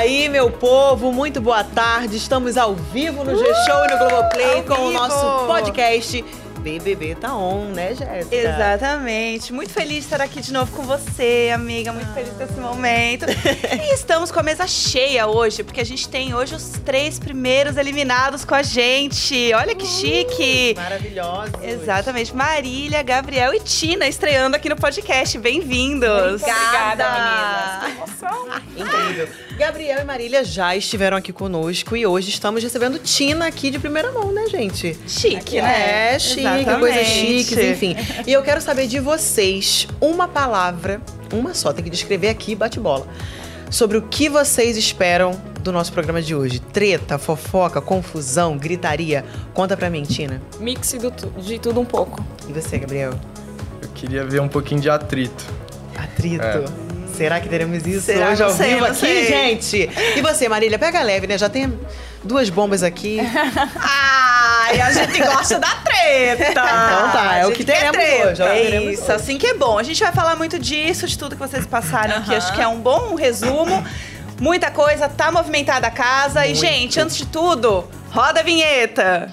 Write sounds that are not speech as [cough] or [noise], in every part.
aí, meu povo, muito boa tarde. Estamos ao vivo no G-Show e no Globoplay Ao com o nosso podcast BBB Tá On, né, Jéssica? Exatamente. Muito feliz de estar aqui de novo com você, amiga. Muito feliz com esse momento. [laughs] e estamos com a mesa cheia hoje, porque a gente tem hoje os três primeiros eliminados com a gente. Olha que chique. Maravilhosa. Exatamente. Marília, Gabriel e Tina estreando aqui no podcast. Bem-vindos. Obrigada, meninas. Que emoção. Incrível. Gabriel e Marília já estiveram aqui conosco e hoje estamos recebendo Tina aqui de primeira mão, né, gente? Chique, né? É, chique, Exatamente. coisas chiques, enfim. [laughs] E eu quero saber de vocês uma palavra, uma só, tem que descrever aqui, bate-bola, sobre o que vocês esperam do nosso programa de hoje. Treta, fofoca, confusão, gritaria. Conta pra mim, Tina. Mix do tu- de tudo um pouco. E você, Gabriel? Eu queria ver um pouquinho de atrito. Atrito. É. Será que teremos isso Será? hoje ao sei, vivo aqui, sei. gente? E você, Marília? Pega leve, né? Já tem duas bombas aqui. [laughs] Ai, a gente gosta da treta. Então tá, é A o que teremos treta. hoje, é É teremos isso, hoje. assim que é bom. A gente vai falar muito disso, de tudo que vocês passaram aqui. Acho que é um bom resumo. Muita coisa, tá movimentada a casa. E, gente, antes de tudo, roda a vinheta.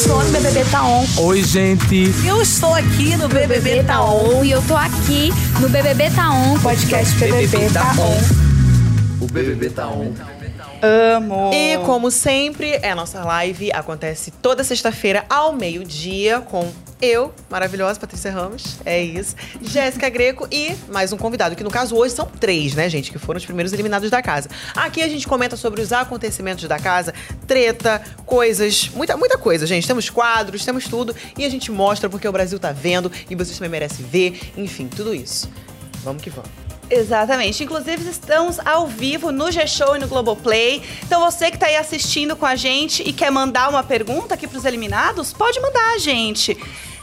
Estou no BBB Tá On. Oi, gente. Eu estou aqui no BBB Tá On. E eu tô aqui no BBB Tá On. Podcast BBB Tá On. O BBB tá on. Amo. E como sempre, é a nossa live acontece toda sexta-feira ao meio-dia com eu, maravilhosa Patrícia Ramos, é isso, Jéssica Greco e mais um convidado, que no caso hoje são três, né, gente, que foram os primeiros eliminados da casa. Aqui a gente comenta sobre os acontecimentos da casa, treta, coisas, muita, muita coisa, gente. Temos quadros, temos tudo e a gente mostra porque o Brasil tá vendo e vocês também merecem ver, enfim, tudo isso. Vamos que vamos. Exatamente. Inclusive, estamos ao vivo no G-Show e no Globoplay. Então, você que tá aí assistindo com a gente e quer mandar uma pergunta aqui pros eliminados, pode mandar, gente.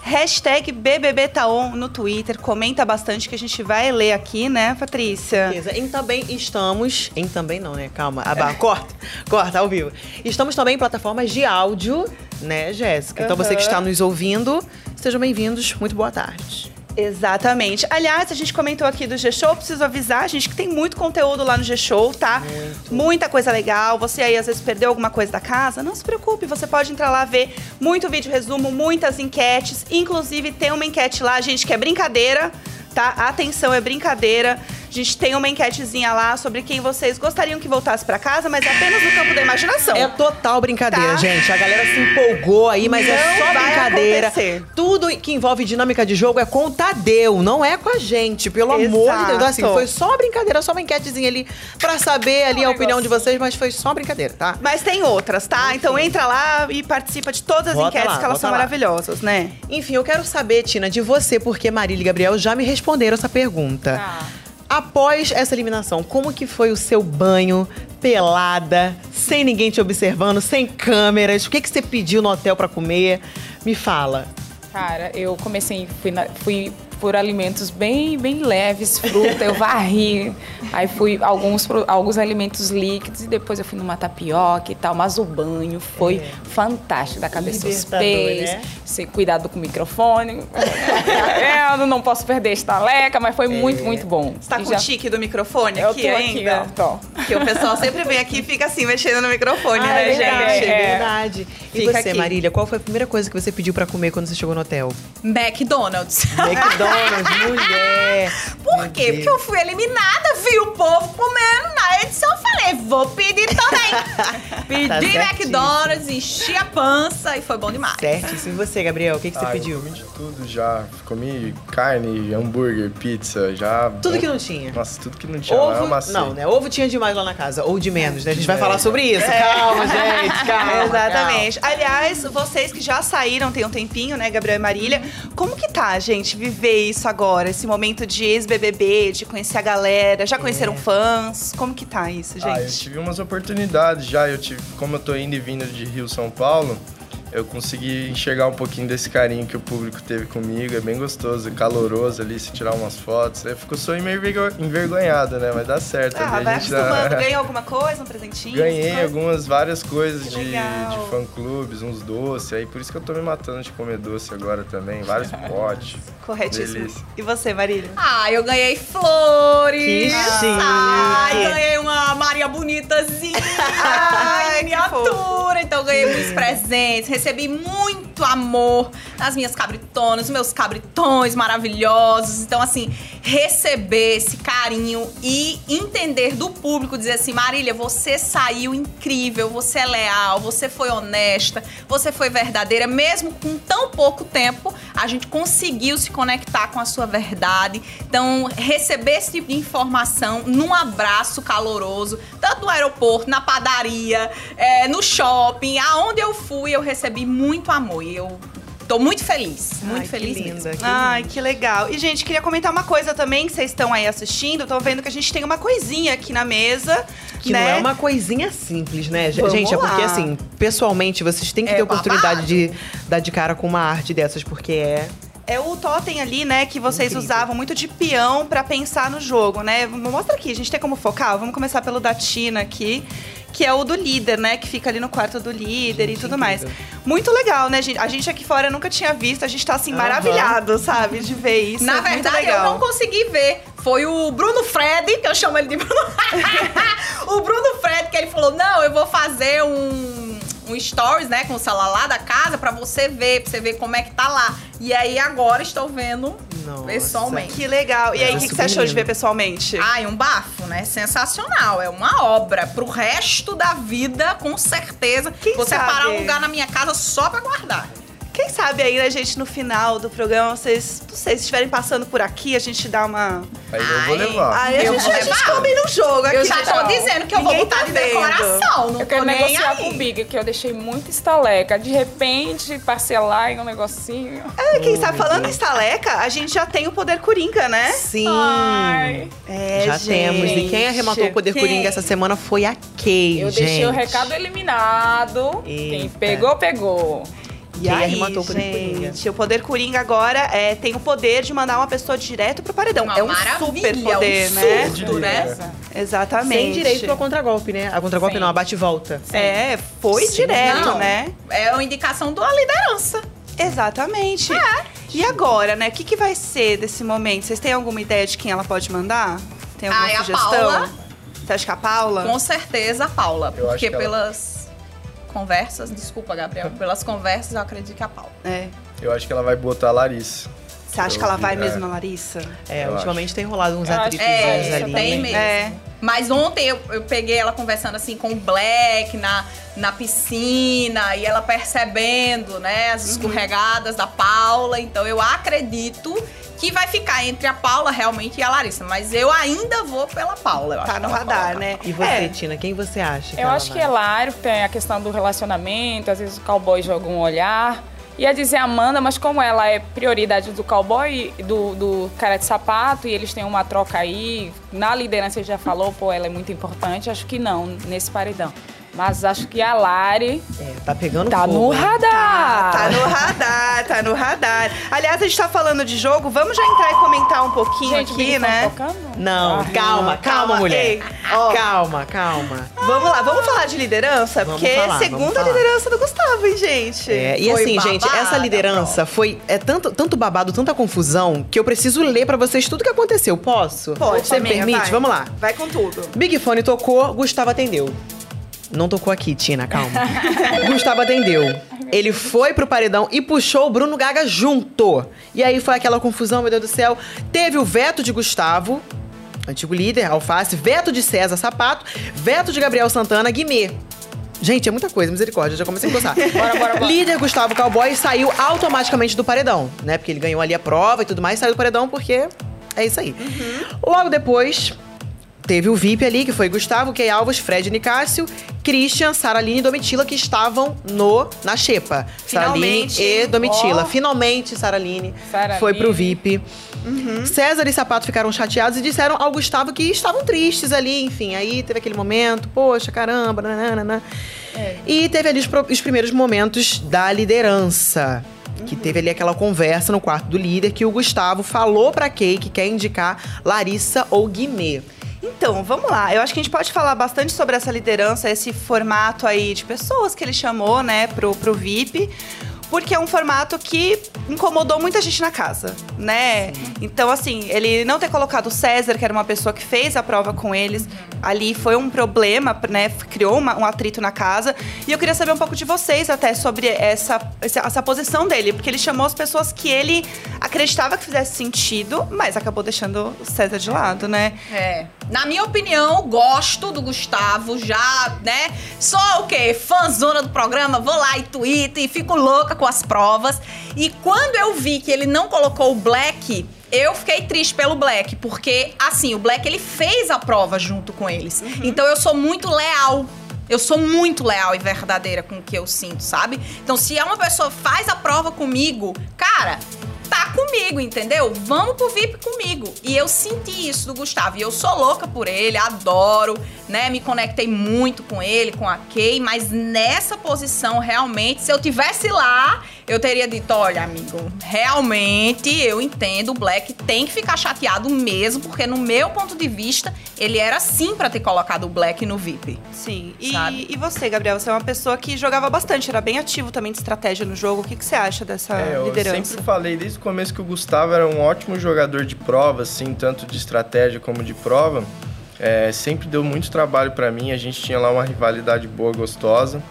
Hashtag BBBTaon no Twitter. Comenta bastante que a gente vai ler aqui, né, Patrícia? Beleza. E também estamos. Em também não, né? Calma. Ah, bah, corta. [laughs] Corta, ao vivo. Estamos também em plataformas de áudio, né, Jéssica? Então você que está nos ouvindo, sejam bem-vindos. Muito boa tarde. Exatamente. Aliás, a gente comentou aqui do G-Show, preciso avisar, gente, que tem muito conteúdo lá no G-Show, tá? Muita coisa legal. Você aí às vezes perdeu alguma coisa da casa, não se preocupe, você pode entrar lá ver muito vídeo resumo, muitas enquetes. Inclusive, tem uma enquete lá, gente, que é brincadeira, tá? Atenção, é brincadeira. A gente tem uma enquetezinha lá sobre quem vocês gostariam que voltasse pra casa, mas é apenas no campo da imaginação. É total brincadeira, Tá. gente. A galera se empolgou aí, mas é Não só vai brincadeira. acontecer. Tudo que envolve dinâmica de jogo é com o Tadeu, não é com a gente. Pelo amor de Deus. Então, assim, Exato. foi só uma brincadeira, só uma enquetezinha ali pra saber ali a opinião de vocês, mas foi só brincadeira, tá? Mas tem outras, tá? Então entra lá e participa de todas as Bota enquetes, lá, que elas são lá. maravilhosas, né? Enfim, eu quero saber, Tina, de você, porque Marília e Gabriel já me responderam essa pergunta. Após essa eliminação, como que foi o seu banho pelada, sem ninguém te observando, sem câmeras? O que, que você pediu no hotel pra comer? Me fala. Cara, eu comecei, fui, na- fui por alimentos bem, bem leves, fruta, eu varri. Aí fui alguns, alguns alimentos líquidos e depois eu fui numa tapioca e tal. Mas o banho foi fantástico, da cabeça aos Libertador, pés. né? Sem cuidado com o microfone. é, [laughs] eu não posso perder estaleca, mas foi muito, muito bom. Você tá E com já- o tique do microfone Eu aqui tô ainda? aqui, ó, tô. Porque o pessoal sempre vem aqui e fica assim, mexendo no microfone, Ah, né, é verdade, gente? é verdade. E Fica você, aqui. Marília, qual foi a primeira coisa que você pediu pra comer quando você chegou no hotel? McDonald's. McDonald's, mulher. [laughs] Por Meu quê? Deus. Porque eu fui eliminada, vi o povo comendo na edição. Eu falei, vou pedir também. [laughs] Pedi Tá. McDonald's, enchi a pança e foi bom demais. Certíssimo. E você, Gabriel, o que, que você Ah, pediu? Eu comi de tudo já. Comi carne, hambúrguer, pizza, já. Tudo que não tinha. Nossa, tudo que não tinha. lá, Ovo, amassei. não, né? Ovo tinha demais lá na casa, ou de menos, né? A gente vai É. falar sobre isso. Calma, gente, [laughs] calma. Exatamente. Aliás, vocês que já saíram tem um tempinho, né, Gabriel e Marília, como que tá, gente, viver isso agora? Esse momento de ex-BBB, de conhecer a galera, já conheceram fãs? Como que tá isso, Ah, eu gente? tive umas oportunidades já. Eu tive, como eu tô indo e vindo de Rio São Paulo, eu consegui enxergar um pouquinho desse carinho que o público teve comigo. É bem gostoso, caloroso ali, se tirar umas fotos. Eu fico só meio envergo- envergonhado, né? Mas dá certo. Ah, ali vai a gente dá- acostumando. [laughs] Ganhou alguma coisa, um presentinho? Ganhei coisas? algumas, várias coisas Que de, legal. de fã-clubes, uns doces. Aí por isso que eu tô me matando de comer doce agora também. Vários [laughs] potes. Corretíssimo. Delícia. E você, Marília? Ah, eu ganhei flores. Que chique. Ai, ganhei uma Maria bonitazinha. [laughs] Ai, miniatura. Então eu ganhei muitos presentes. Recebi muito amor das minhas cabritonas, meus cabritões maravilhosos. Então, assim, receber esse carinho e entender do público, dizer assim, Marília, você saiu incrível, você é leal, você foi honesta, você foi verdadeira, mesmo com tão pouco tempo, a gente conseguiu se conectar com a sua verdade. Então, receber esse tipo de informação num abraço caloroso, tanto no aeroporto, na padaria, é, no shopping, aonde eu fui, eu recebi muito amor. E eu tô muito feliz, muito Ai, feliz que linda, que Ai, que legal. E, gente, queria comentar uma coisa também, que vocês estão aí assistindo. Estão vendo que a gente tem uma coisinha aqui na mesa. Que né? não é uma coisinha simples, né? Vamos gente, é porque lá. assim, pessoalmente, vocês têm que É ter oportunidade babado. de dar de cara com uma arte dessas, porque é. É o totem ali, né, que vocês Incrível. usavam muito de peão pra pensar no jogo, né? Mostra aqui, a gente tem como focar? Vamos começar pelo da Tina aqui, que é o do líder, né? Que fica ali no quarto do líder e tudo mais. Muito legal, né, gente? A gente aqui fora nunca tinha visto, a gente tá assim Aham. maravilhado, sabe? De ver isso. Na é muito verdade, eu não consegui ver. Foi o Bruno Fred, que eu chamo ele de Bruno. [laughs] o Bruno Fred, que ele falou: não, eu vou fazer um, um stories, né, com o celular lá da casa pra você ver, pra você ver como é que tá lá. E aí agora estou vendo Nossa. pessoalmente. Que legal. E aí, o que, que você achou de ver pessoalmente? Ai, um bafo, né? Sensacional. É uma obra pro resto da vida, com certeza. Quem Você sabe? parar um lugar na minha casa só pra guardar. Quem sabe aí, né, gente, no final do programa, vocês, não sei, se estiverem passando por aqui, a gente dá uma. Aí eu vou Ai, levar. Aí a Eu gente, vou a gente levar. combina um jogo aqui. Eu já tô gente. dizendo que eu Ninguém vou botar tá de vendo. decoração. Não Eu quero nem negociar aí. com o Big, que eu deixei muito estaleca. De repente, parcelar em um negocinho. É, quem sabe falando em estaleca, a gente já tem o poder coringa, né? Sim! Ai. É, Já temos. E quem arrematou o poder Quem? coringa essa semana foi a Kay, Eu gente. deixei o recado eliminado. Eita. Quem pegou, pegou. E Quem aí, arrematou o poder coringa? gente, o poder coringa agora é, tem o poder de mandar uma pessoa direto pro paredão. Uma é um super poder, um né? surto, né? Exatamente. Sem direito ao contragolpe, né? A contragolpe Sim. não, a bate-volta. É, foi Sim. direto, Não, né? É uma indicação da liderança. Exatamente. É. E agora, né? O que, que vai ser desse momento? Vocês têm alguma ideia de quem ela pode mandar? Tem alguma Ah, é a sugestão? Paula. Você acha que a Paula? Com certeza, a Paula. Eu acho porque que ela- pelas conversas, desculpa, Gabriel, pelas conversas eu acredito que é a Paula. É. Eu acho que ela vai botar a Larissa. Você acha Eu que ela vai é. mesmo na Larissa? É, Eu ultimamente tem rolado uns acho atritos que É, Mas ali. tem mesmo. É. Mas ontem eu, eu peguei ela conversando assim com o Black na, na piscina e ela percebendo, né, as escorregadas da Paula. Então eu acredito que vai ficar entre a Paula realmente e a Larissa. Mas eu ainda vou pela Paula. eu acho Tá no que radar, né? E você, É. Tina, quem você acha? Eu ela acho que vai? é Lário, tem a questão do relacionamento, às vezes o cowboy joga um olhar. Ia dizer Amanda, mas como ela é prioridade do cowboy do, do cara de sapato, e eles têm uma troca aí, na liderança já falou, pô, ela é muito importante, acho que não, nesse paredão. Mas acho que a Lari É, tá pegando tá fogo. no radar. Tá no radar, tá no radar. Aliás, a gente tá falando de jogo, vamos já entrar e comentar um pouquinho Gente, aqui, Big né? Não, Ah, calma, calma, mulher. Ei, ó. Calma, calma. Vamos lá, vamos falar de liderança? Vamos porque é falar, segunda vamos falar. liderança do Gustavo, hein, gente? É, e Foi assim, gente, babada, essa liderança foi é tanto, tanto babado, tanta confusão, que eu preciso ler pra vocês tudo que aconteceu. Posso? Pode, Você me amiga, permite? vai. Vamos lá. Vai com tudo. Big Fone tocou, Gustavo atendeu. Não tocou aqui, Tina, calma. [laughs] Gustavo atendeu. Ele foi pro paredão e puxou o Bruno Gaga junto. E aí foi aquela confusão, meu Deus do céu. Teve o veto de Gustavo, antigo líder, Alface, veto de César Sapato, veto de Gabriel Santana, Guimê. Gente, é muita coisa, misericórdia, já comecei a gostar. [laughs] Bora, bora, bora. Líder Gustavo Cowboy saiu automaticamente do paredão, né? Porque ele ganhou ali a prova e tudo mais, saiu do paredão porque é isso aí. Logo depois, teve o VIP ali, que foi Gustavo, Key Alves, Fred Nicásio, Christian, Saraline e Domitila, que estavam no, na xepa. Saraline e Domitila. ó. Finalmente, Saraline foi pro VIP. César e Sapato ficaram chateados e disseram ao Gustavo que estavam tristes ali, enfim. Aí teve aquele momento, poxa, caramba, nananana. E teve ali os, os primeiros momentos da liderança. Que teve ali aquela conversa no quarto do líder que o Gustavo falou pra Kay que quer indicar Larissa ou Guimê. Então, vamos lá. Eu acho que a gente pode falar bastante sobre essa liderança, esse formato aí de pessoas que ele chamou, né, pro, pro VIP. Porque é um formato que incomodou muita gente na casa, né? Então, assim, ele não ter colocado o César, que era uma pessoa que fez a prova com eles, ali foi um problema, né? Criou uma- um atrito na casa. E eu queria saber um pouco de vocês até sobre essa, essa, essa posição dele, porque ele chamou as pessoas que ele acreditava que fizesse sentido, mas acabou deixando o César de lado, né? É. Na minha opinião, gosto do Gustavo, já, né? Sou o quê? Fãzona do programa, vou lá e tweet e fico louca com as provas. E quando eu vi que ele não colocou o Black, eu fiquei triste pelo Black, porque, assim, o Black ele fez a prova junto com eles. Então eu sou muito leal. Eu sou muito leal e verdadeira com o que eu sinto, sabe? Então, se é uma pessoa que faz a prova comigo, cara, tá comigo, entendeu? Vamos pro VIP comigo. E eu senti isso do Gustavo. E eu sou louca por ele, adoro, né? Me conectei muito com ele, com a Kay, mas nessa posição, realmente, se eu tivesse lá, eu teria dito: olha, amigo, realmente eu entendo, o Black tem que ficar chateado mesmo, porque no meu ponto de vista, ele era sim pra ter colocado o Black no VIP. Sim. Sabe? E, e você, Gabriel? Você é uma pessoa que jogava bastante, era bem ativo também de estratégia no jogo. O que, que você acha dessa É, eu liderança? sempre falei desde o começo que o Gustavo era um ótimo jogador de prova, assim, tanto de estratégia como de prova. É, sempre deu muito trabalho pra mim, a gente tinha lá uma rivalidade boa, gostosa.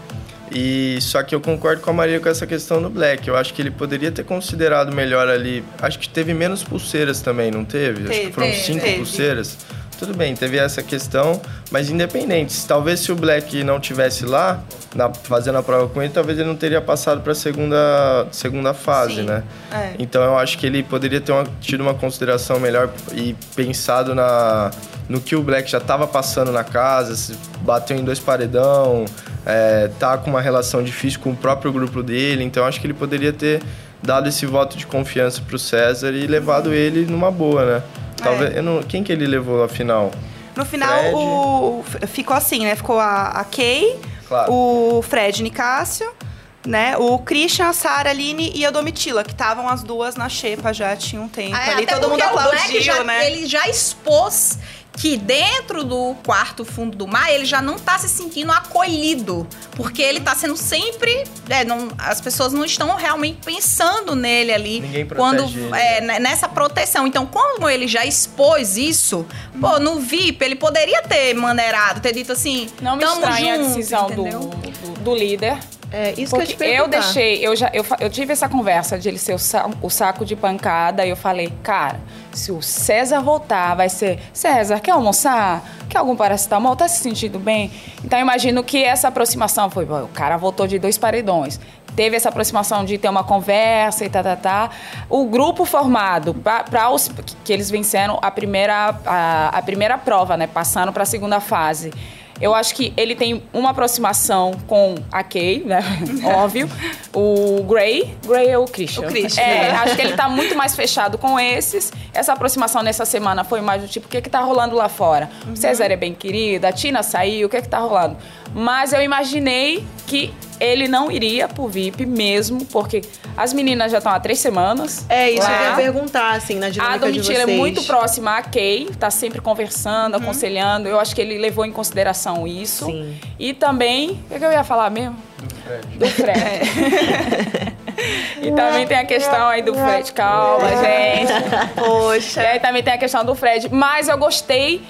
E só que eu concordo com a Maria com essa questão do Black. Eu acho que ele poderia ter considerado melhor ali. Acho que teve menos pulseiras também, não teve? acho Teve, que foram teve, cinco teve. pulseiras. Tudo bem, teve essa questão, mas independente. Talvez se o Black não tivesse lá, na- fazendo a prova com ele, talvez ele não teria passado para segunda segunda fase, Sim. né? É. Então eu acho que ele poderia ter uma- tido uma consideração melhor e pensado na, no que o Black já estava passando na casa, se bateu em dois paredão, é, tá com uma relação difícil com o próprio grupo dele, então eu acho que ele poderia ter dado esse voto de confiança pro César e levado ele numa boa, né? Talvez, eu não- quem que ele levou à final? No final, Fred. o, ficou assim, né? Ficou a, a Kay, Claro. o Fred Nicásio, né? O Christian, a Sara, a Aline e a Domitila, que estavam as duas na xepa já tinha um tempo É, ali. até Todo mundo porque o Black aplaudiu, já, né? Ele já expôs que dentro do quarto fundo do mar ele já não tá se sentindo acolhido. Porque ele tá sendo sempre. é, não- as pessoas não estão realmente pensando nele ali. Ninguém quando protege ele, é, né? Nessa proteção. Então, como ele já expôs isso, pô, no VIP, ele poderia ter maneirado, ter dito assim. Não me estranha junto, a decisão do, do, do líder. É, isso que eu te Porque eu perguntar. deixei, eu já eu, eu tive essa conversa de ele ser o, sa- o saco de pancada e eu falei, cara, se o César voltar, vai ser, César, quer almoçar? Quer algum paracetamol? Tá se sentindo bem? Então eu imagino que essa aproximação foi, o cara voltou de dois paredões. Teve essa aproximação de ter uma conversa e tá, tá, tá. O grupo formado, para os que- que eles venceram a primeira, a, a primeira prova, né? Passando para a segunda fase. Eu acho que ele tem uma aproximação com a Kay, né? [laughs] Óbvio. O Gray. Gray é o Christian. O Christian, É, acho que ele tá muito mais fechado com esses. Essa aproximação nessa semana foi mais do tipo, o que que tá rolando lá fora? O César é bem querido, a Tina saiu, o que que tá rolando? Mas eu imaginei que ele não iria pro VIP mesmo, porque as meninas já estão há três semanas. É, isso lá. eu ia perguntar, assim, na A dinâmica de Domitila é muito próxima à Kay, tá sempre conversando, aconselhando. Eu acho que ele levou em consideração isso. Sim. E também, o que, que eu ia falar mesmo? Do Fred. [laughs] e também tem a questão aí do Fred. Calma, gente. E Poxa. aí também tem a questão do Fred. Mas eu gostei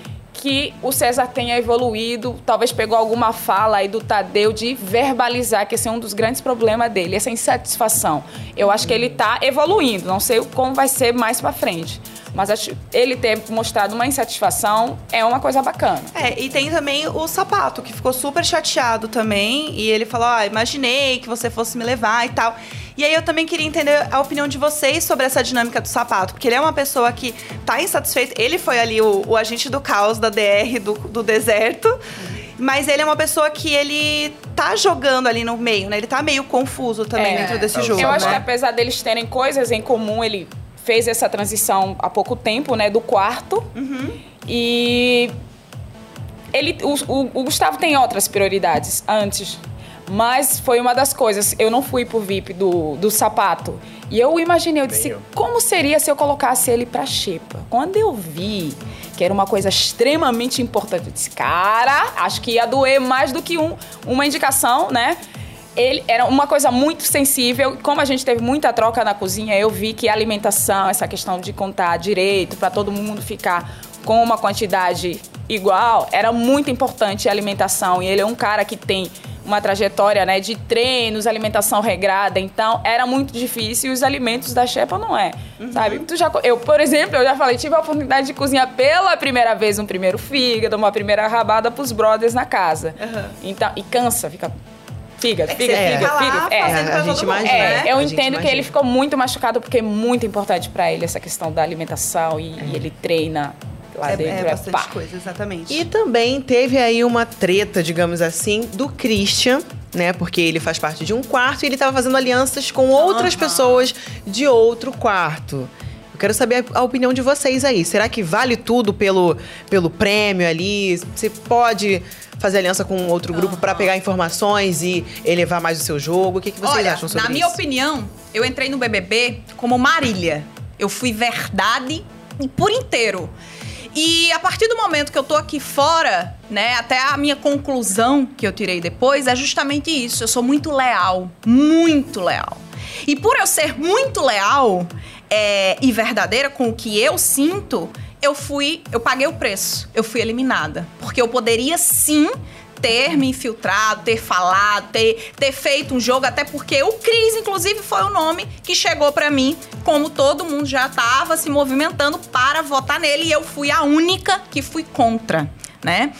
que o César tenha evoluído, talvez pegou alguma fala aí do Tadeu de verbalizar que esse é um dos grandes problemas dele, essa insatisfação. Eu acho que ele tá evoluindo, não sei como vai ser mais pra frente. Mas acho ele ter mostrado uma insatisfação é uma coisa bacana. É, e tem também o sapato, que ficou super chateado também. E ele falou: Ah, imaginei que você fosse me levar e tal. E aí eu também queria entender a opinião de vocês sobre essa dinâmica do sapato. Porque ele é uma pessoa que tá insatisfeito. Ele foi ali o, o agente do caos da DR do, do deserto. Mas ele é uma pessoa que ele tá jogando ali no meio, né? Ele tá meio confuso também É. dentro desse É, o jogo. Eu acho que né? apesar deles terem coisas em comum, ele fez essa transição há pouco tempo, né, do quarto. E ele, o, o- o Gustavo tem outras prioridades antes. Mas foi uma das coisas. Eu não fui pro VIP do, do sapato. E eu imaginei, eu disse, eu. como seria se eu colocasse ele pra xepa? Quando eu vi que era uma coisa extremamente importante, eu disse, cara, acho que ia doer mais do que um, uma indicação, né? Ele era uma coisa muito sensível. Como a gente teve muita troca na cozinha, eu vi que a alimentação, essa questão de contar direito para todo mundo ficar com uma quantidade igual, era muito importante a alimentação. E ele é um cara que tem uma trajetória né, de treinos, alimentação regrada, então era muito difícil e os alimentos da Shepa não é, sabe? Tu já, eu, por exemplo, eu já falei, tive a oportunidade de cozinhar pela primeira vez um primeiro fígado, uma primeira rabada pros brothers na casa. Então, e cansa, fica fígado, É você fígado, fica lá fígado. É, a gente imagina. né? é, eu entendo que ele ficou muito machucado porque é muito importante pra ele essa questão da alimentação e, e ele treina lá É, dentro. é bastante pá. coisa, exatamente. E também teve aí uma treta, digamos assim, do Christian, né? Porque ele faz parte de um quarto e ele estava fazendo alianças com outras pessoas de outro quarto. Eu quero saber a a opinião de vocês aí. Será que vale tudo pelo, pelo prêmio ali? Você pode fazer aliança com outro grupo pra pegar informações e elevar mais o seu jogo? O que, que vocês Olha, acham sobre na isso? minha opinião, eu entrei no BBB como Marília. Eu fui verdade por inteiro. E a partir do momento que eu tô aqui fora, né, até a minha conclusão que eu tirei depois é justamente isso. Eu sou muito leal, muito leal. E por eu ser muito leal é, e verdadeira com o que eu sinto, eu fui, eu paguei o preço. Eu fui eliminada, porque eu poderia sim ter me infiltrado, ter falado, ter, ter feito um jogo, até porque o Cris, inclusive, foi o nome que chegou pra mim, como todo mundo já tava se movimentando para votar nele, e eu fui a única que fui contra, né?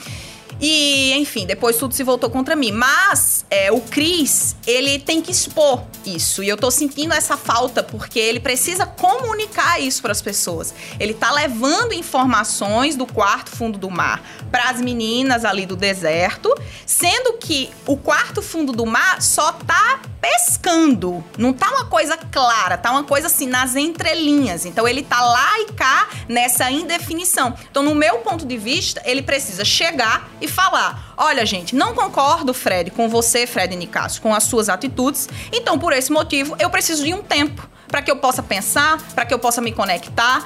E, enfim, depois tudo se voltou contra mim. Mas é, o Cris, ele tem que expor isso. E eu tô sentindo essa falta, porque ele precisa comunicar isso para as pessoas. Ele tá levando informações do quarto fundo do mar para as meninas ali do deserto, sendo que o quarto fundo do mar só tá pescando. Não tá uma coisa clara, tá uma coisa assim nas entrelinhas. Então ele tá lá e cá nessa indefinição. Então, no meu ponto de vista, ele precisa chegar e falar: olha, gente, não concordo, Fred, com você, Fred Nicasso, com as suas atitudes. Então, por esse motivo, eu preciso de um tempo para que eu possa pensar, para que eu possa me conectar.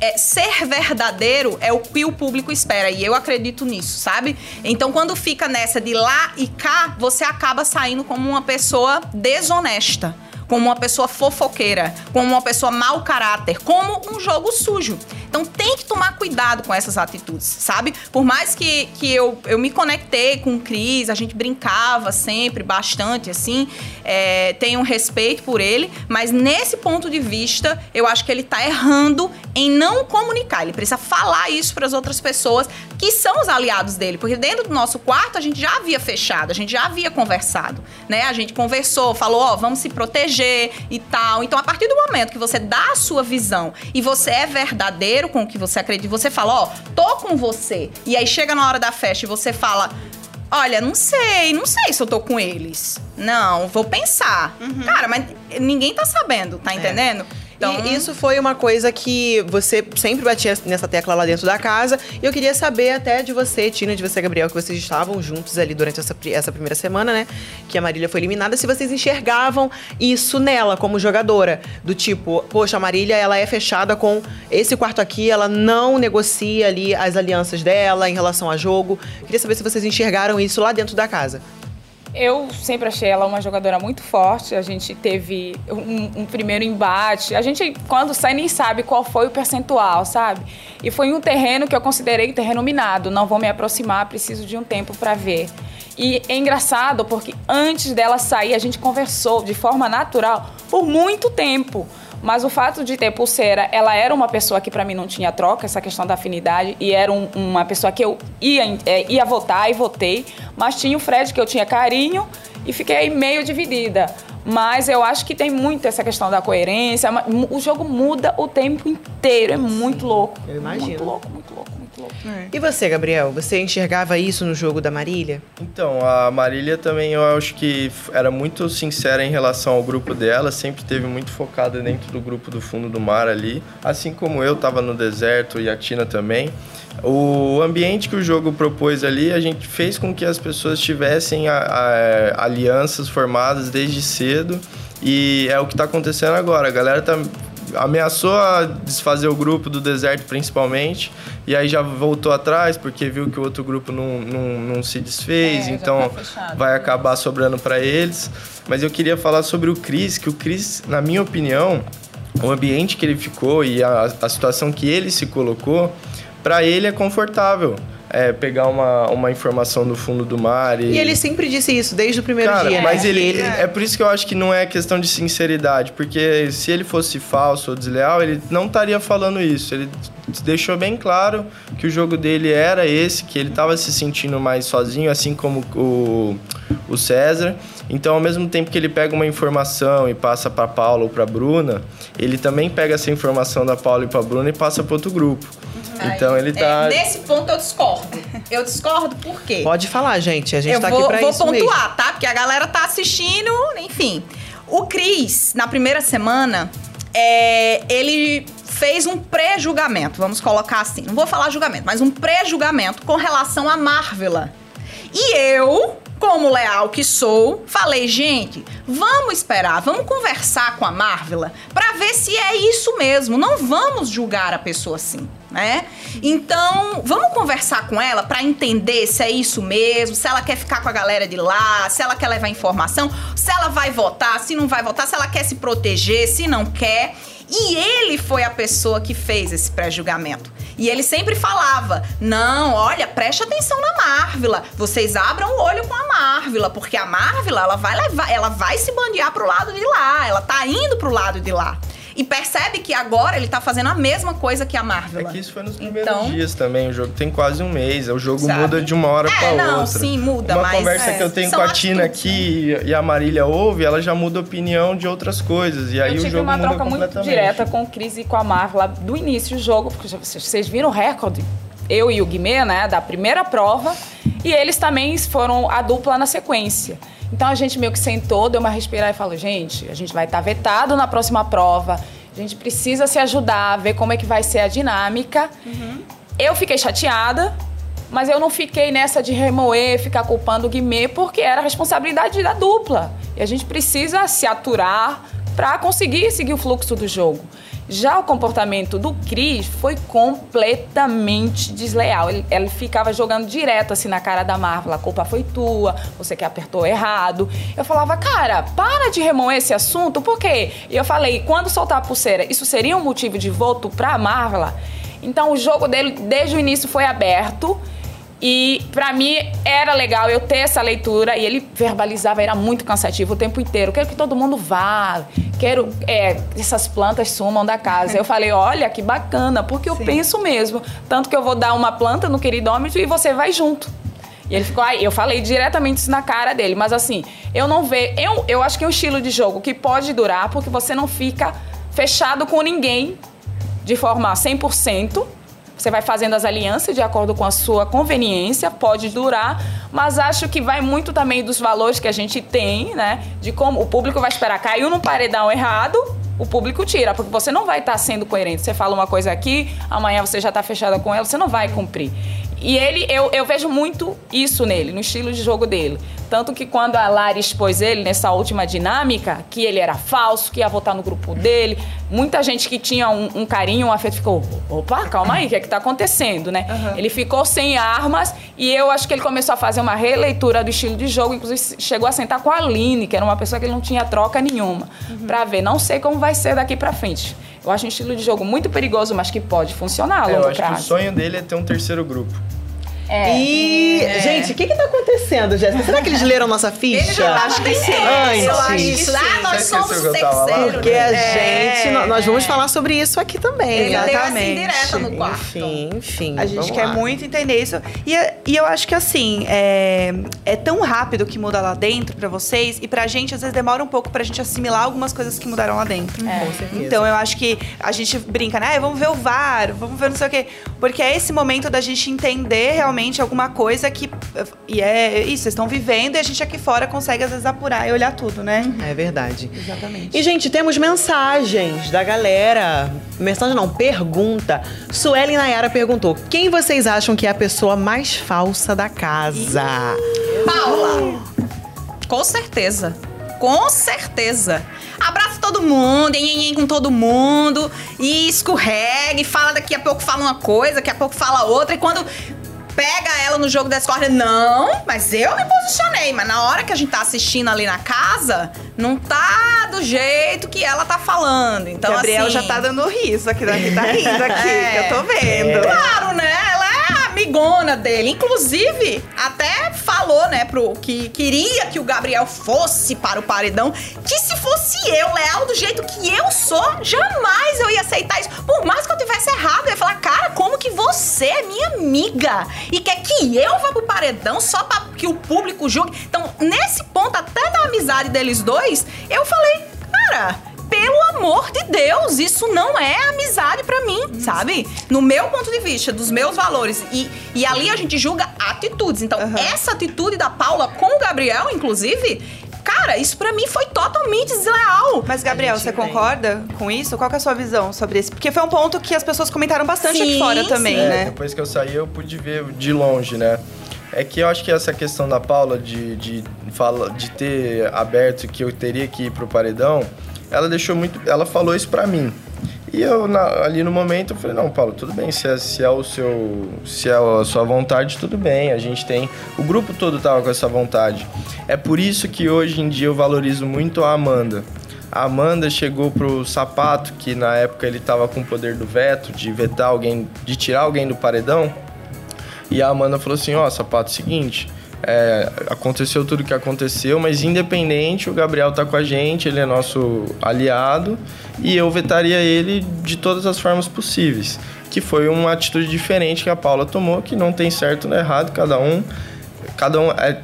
É, ser verdadeiro é o que o público espera e eu acredito nisso, sabe? Então, quando fica nessa de lá e cá, você acaba saindo como uma pessoa desonesta. Como uma pessoa fofoqueira, como uma pessoa mau caráter, como um jogo sujo. Então tem que tomar cuidado com essas atitudes, sabe? Por mais que, que eu, eu me conectei com o Cris, a gente brincava sempre bastante, assim, é, tenho respeito por ele, mas nesse ponto de vista, eu acho que ele tá errando em não comunicar. Ele precisa falar isso para as outras pessoas que são os aliados dele, porque dentro do nosso quarto a gente já havia fechado, a gente já havia conversado, né? A gente conversou, falou, ó, vamos se proteger e tal. Então, a partir do momento que você dá a sua visão e você é verdadeiro com o que você acredita, você fala, ó, tô com você. E aí chega na hora da festa e você fala, olha, não sei, não sei se eu tô com eles. Não, vou pensar. Cara, mas ninguém tá sabendo, tá entendendo? Então, E isso foi uma coisa que você sempre batia nessa tecla lá dentro da casa. E eu queria saber até de você, Tina, de você, Gabriel, que vocês estavam juntos ali durante essa, essa primeira semana, né? Que a Marília foi eliminada, se vocês enxergavam isso nela como jogadora. Do tipo, poxa, a Marília, ela é fechada com esse quarto aqui, ela não negocia ali as alianças dela em relação a jogo. Queria saber se vocês enxergaram isso lá dentro da casa. Eu sempre achei ela uma jogadora muito forte. A gente teve um, um primeiro embate. A gente, quando sai, nem sabe qual foi o percentual, sabe? E foi um terreno que eu considerei terreno minado. Não vou me aproximar, preciso de um tempo para ver. E é engraçado porque antes dela sair, a gente conversou de forma natural por muito tempo. Mas o fato de ter pulseira, ela era uma pessoa que pra mim não tinha troca, essa questão da afinidade, e era um- uma pessoa que eu ia, é, ia votar e votei, mas tinha o Fred que eu tinha carinho e fiquei meio dividida. Mas eu acho que tem muito essa questão da coerência. O jogo muda o tempo inteiro. É muito louco. eu imagino. Muito louco, muito louco, louco. E você, Gabriel? Você enxergava isso no jogo da Marília? Então, a Marília também eu acho que era muito sincera em relação ao grupo dela, sempre teve muito focada dentro do grupo do fundo do mar ali. Assim como eu estava no deserto e a Tina também. O ambiente que o jogo propôs ali, a gente fez com que as pessoas tivessem a- a- alianças formadas desde cedo. E é o que está acontecendo agora. A galera tá ameaçou a desfazer o grupo do deserto principalmente e aí já voltou atrás porque viu que o outro grupo não, não, não se desfez É, então tá fechado. vai acabar sobrando para eles mas eu queria falar sobre o Chris que o Chris na minha opinião o ambiente que ele ficou e a, a situação que ele se colocou para ele é confortável é, pegar uma, uma informação do fundo do mar E ele sempre disse isso, desde o primeiro Cara, dia. mas né? ele, Que é por isso que eu acho que não é questão de sinceridade, porque se ele fosse falso ou desleal, ele não estaria falando isso. Ele deixou bem claro que o jogo dele era esse, que ele estava se sentindo mais sozinho, assim como o, o César. Então, ao mesmo tempo que ele pega uma informação e passa para Paula ou para Bruna, ele também pega essa informação da Paula e para Bruna e passa para outro grupo. Então ele tá É, nesse ponto eu discordo. Eu discordo por quê? Pode falar, gente. A gente eu tá vou, aqui pra vou isso mesmo. pontuar, tá? Porque a galera tá assistindo, enfim. O Cris, na primeira semana, é, ele fez um pré-julgamento, vamos colocar assim. Não vou falar julgamento, mas um pré-julgamento com relação à Marvela. E eu, como leal que sou, falei, gente, vamos esperar, vamos conversar com a Marvela pra ver se é isso mesmo. Não vamos julgar a pessoa assim, né? Então, vamos conversar com ela pra entender se é isso mesmo, se ela quer ficar com a galera de lá, se ela quer levar informação, se ela vai votar, se não vai votar, se ela quer se proteger, se não quer. E ele foi a pessoa que fez esse pré-julgamento. E ele sempre falava: não, olha, preste atenção na Marvila. Vocês abram o olho com a Marvila, porque a Marvila ela vai levar, ela vai se bandear pro lado de lá, ela tá indo pro lado de lá. E percebe que agora ele tá fazendo a mesma coisa que a É Marvila. que isso foi nos primeiros Então- dias também. O jogo tem quase um mês. O jogo Sabe? muda de uma hora É, pra não, outra. sim, muda, Uma mas, conversa é, que eu tenho são com a Tina aqui e a Marília ouve, ela já muda a opinião de outras coisas. E aí eu o tive jogo uma muda troca muito completamente. direta com o Cris e com a Marla do início do jogo, porque vocês viram o recorde, eu e o Guimê, né, da primeira prova, e eles também foram a dupla na sequência. Então a gente meio que sentou, deu uma respirada e falou: gente, a gente vai estar vetado na próxima prova, a gente precisa se ajudar, ver como é que vai ser a dinâmica. Eu fiquei chateada, mas eu não fiquei nessa de remoer, ficar culpando o Guimê, porque era a responsabilidade da dupla. E a gente precisa se aturar para conseguir seguir o fluxo do jogo. Já o comportamento do Cris foi completamente desleal. Ele, ele ficava jogando direto assim na cara da Marvel. A culpa foi tua, você que apertou errado. Eu falava, cara, para de remoer esse assunto, por quê? E eu falei, quando soltar a pulseira, isso seria um motivo de voto pra Marvel? Então o jogo dele, desde o início, foi aberto. E pra mim era legal eu ter essa leitura e ele verbalizava, era muito cansativo o tempo inteiro. Quero que todo mundo vá, quero é, que essas plantas sumam da casa. Eu falei, olha que bacana, porque eu penso mesmo. Tanto que eu vou dar uma planta no queridômetro e você vai junto. E ele ficou, aí eu falei diretamente isso na cara dele, mas assim, eu não vejo. Eu, eu acho que é um estilo de jogo que pode durar, porque você não fica fechado com ninguém de forma 100%. Você vai fazendo as alianças de acordo com a sua conveniência, pode durar, mas acho que vai muito também dos valores que a gente tem, né? De como o público vai esperar. Caiu no paredão errado, o público tira, porque você não vai estar sendo coerente. Você fala uma coisa aqui, amanhã você já está fechada com ela, você não vai cumprir. E ele, eu, eu vejo muito isso nele, no estilo de jogo dele. Tanto que quando a Lari expôs ele nessa última dinâmica, que ele era falso, que ia votar no grupo dele, muita gente que tinha um, um carinho, um afeto, ficou: opa, calma aí, o que é que tá acontecendo, né? Ele ficou sem armas e eu acho que ele começou a fazer uma releitura do estilo de jogo, inclusive chegou a sentar com a Aline, que era uma pessoa que ele não tinha troca nenhuma, pra ver. Não sei como vai ser daqui pra frente. Eu acho um estilo de jogo muito perigoso, mas que pode funcionar a É, eu longo acho que o prazo. sonho dele é ter um terceiro grupo. É. E, gente, o que que tá acontecendo, Jéssica? Será que eles leram nossa ficha? Eu acho que sim. Antes. Eu acho que Isso, sim. ah, nós Você somos esqueceu o que eu tava lá? terceiro. Porque a É, gente, nó- nós vamos falar sobre isso aqui também. Ele deu essa Exatamente. indireta no quarto. Enfim, enfim. A gente quer lá. muito entender isso. E, e eu acho que assim, é, é tão rápido que muda lá dentro pra vocês. E pra gente, às vezes, demora um pouco pra gente assimilar algumas coisas que mudaram lá dentro. Com certeza. Então eu acho que a gente brinca, né? "Ah, Vamos ver o VAR, vamos ver não sei o quê. Porque é esse momento da gente entender realmente alguma coisa que. E é isso, vocês estão vivendo e a gente aqui fora consegue, às vezes, apurar e olhar tudo, né? É verdade. Exatamente. E, gente, temos mensagens da galera. Mensagem não, pergunta. Suelen Nayara perguntou: quem vocês acham que é a pessoa mais falsa da casa? Paula. Com certeza. Com certeza. Abraça todo mundo, enhenhen com todo mundo, e escorrega, e fala daqui a pouco fala uma coisa, daqui a pouco fala outra, e quando pega ela no jogo da discórdia, não, mas eu me posicionei, mas na hora que a gente tá assistindo ali na casa, não tá do jeito que ela tá falando. Então, Gabriel assim, já tá dando riso aqui, né? Que tá rindo [laughs] aqui, É. que eu tô vendo. Claro, né? Amigona dele. Inclusive, até falou, né, pro que queria que o Gabriel fosse para o paredão. Que se fosse eu, leal do jeito que eu sou, jamais eu ia aceitar isso. Por mais que eu tivesse errado, eu ia falar, cara, como que você é minha amiga e quer que eu vá pro paredão só para que o público julgue? Então, nesse ponto, até da amizade deles dois, eu falei, cara. Pelo amor de Deus, isso não é amizade pra mim, sabe? No meu ponto de vista, dos meus valores. E, e ali a gente julga atitudes. Então, Aham. essa atitude da Paula com o Gabriel, inclusive, cara, isso pra mim foi totalmente desleal. Mas, Gabriel, você tem. concorda com isso? Qual que é a sua visão sobre isso? Porque foi um ponto que as pessoas comentaram bastante Sim, aqui fora também, É, né? Depois que eu saí, eu pude ver de longe, né? É que eu acho que essa questão da Paula de, de, fala, de ter aberto que eu teria que ir pro paredão, ela deixou muito. Ela falou isso pra mim. E eu, na- ali no momento, eu falei, não, Paulo, tudo bem, se é, se é o seu. Se é a sua vontade, tudo bem. A gente tem. O grupo todo tava com essa vontade. É por isso que hoje em dia eu valorizo muito a Amanda. A Amanda chegou pro sapato, que na época ele tava com o poder do veto, de vetar alguém, de tirar alguém do paredão. E a Amanda falou assim: Ó, sapato, seguinte. É, aconteceu tudo o que aconteceu, mas independente, o Gabriel tá com a gente, ele é nosso aliado e eu vetaria ele de todas as formas possíveis. Que foi uma atitude diferente que a Paula tomou, que não tem certo nem errado, cada um. Cada um. É,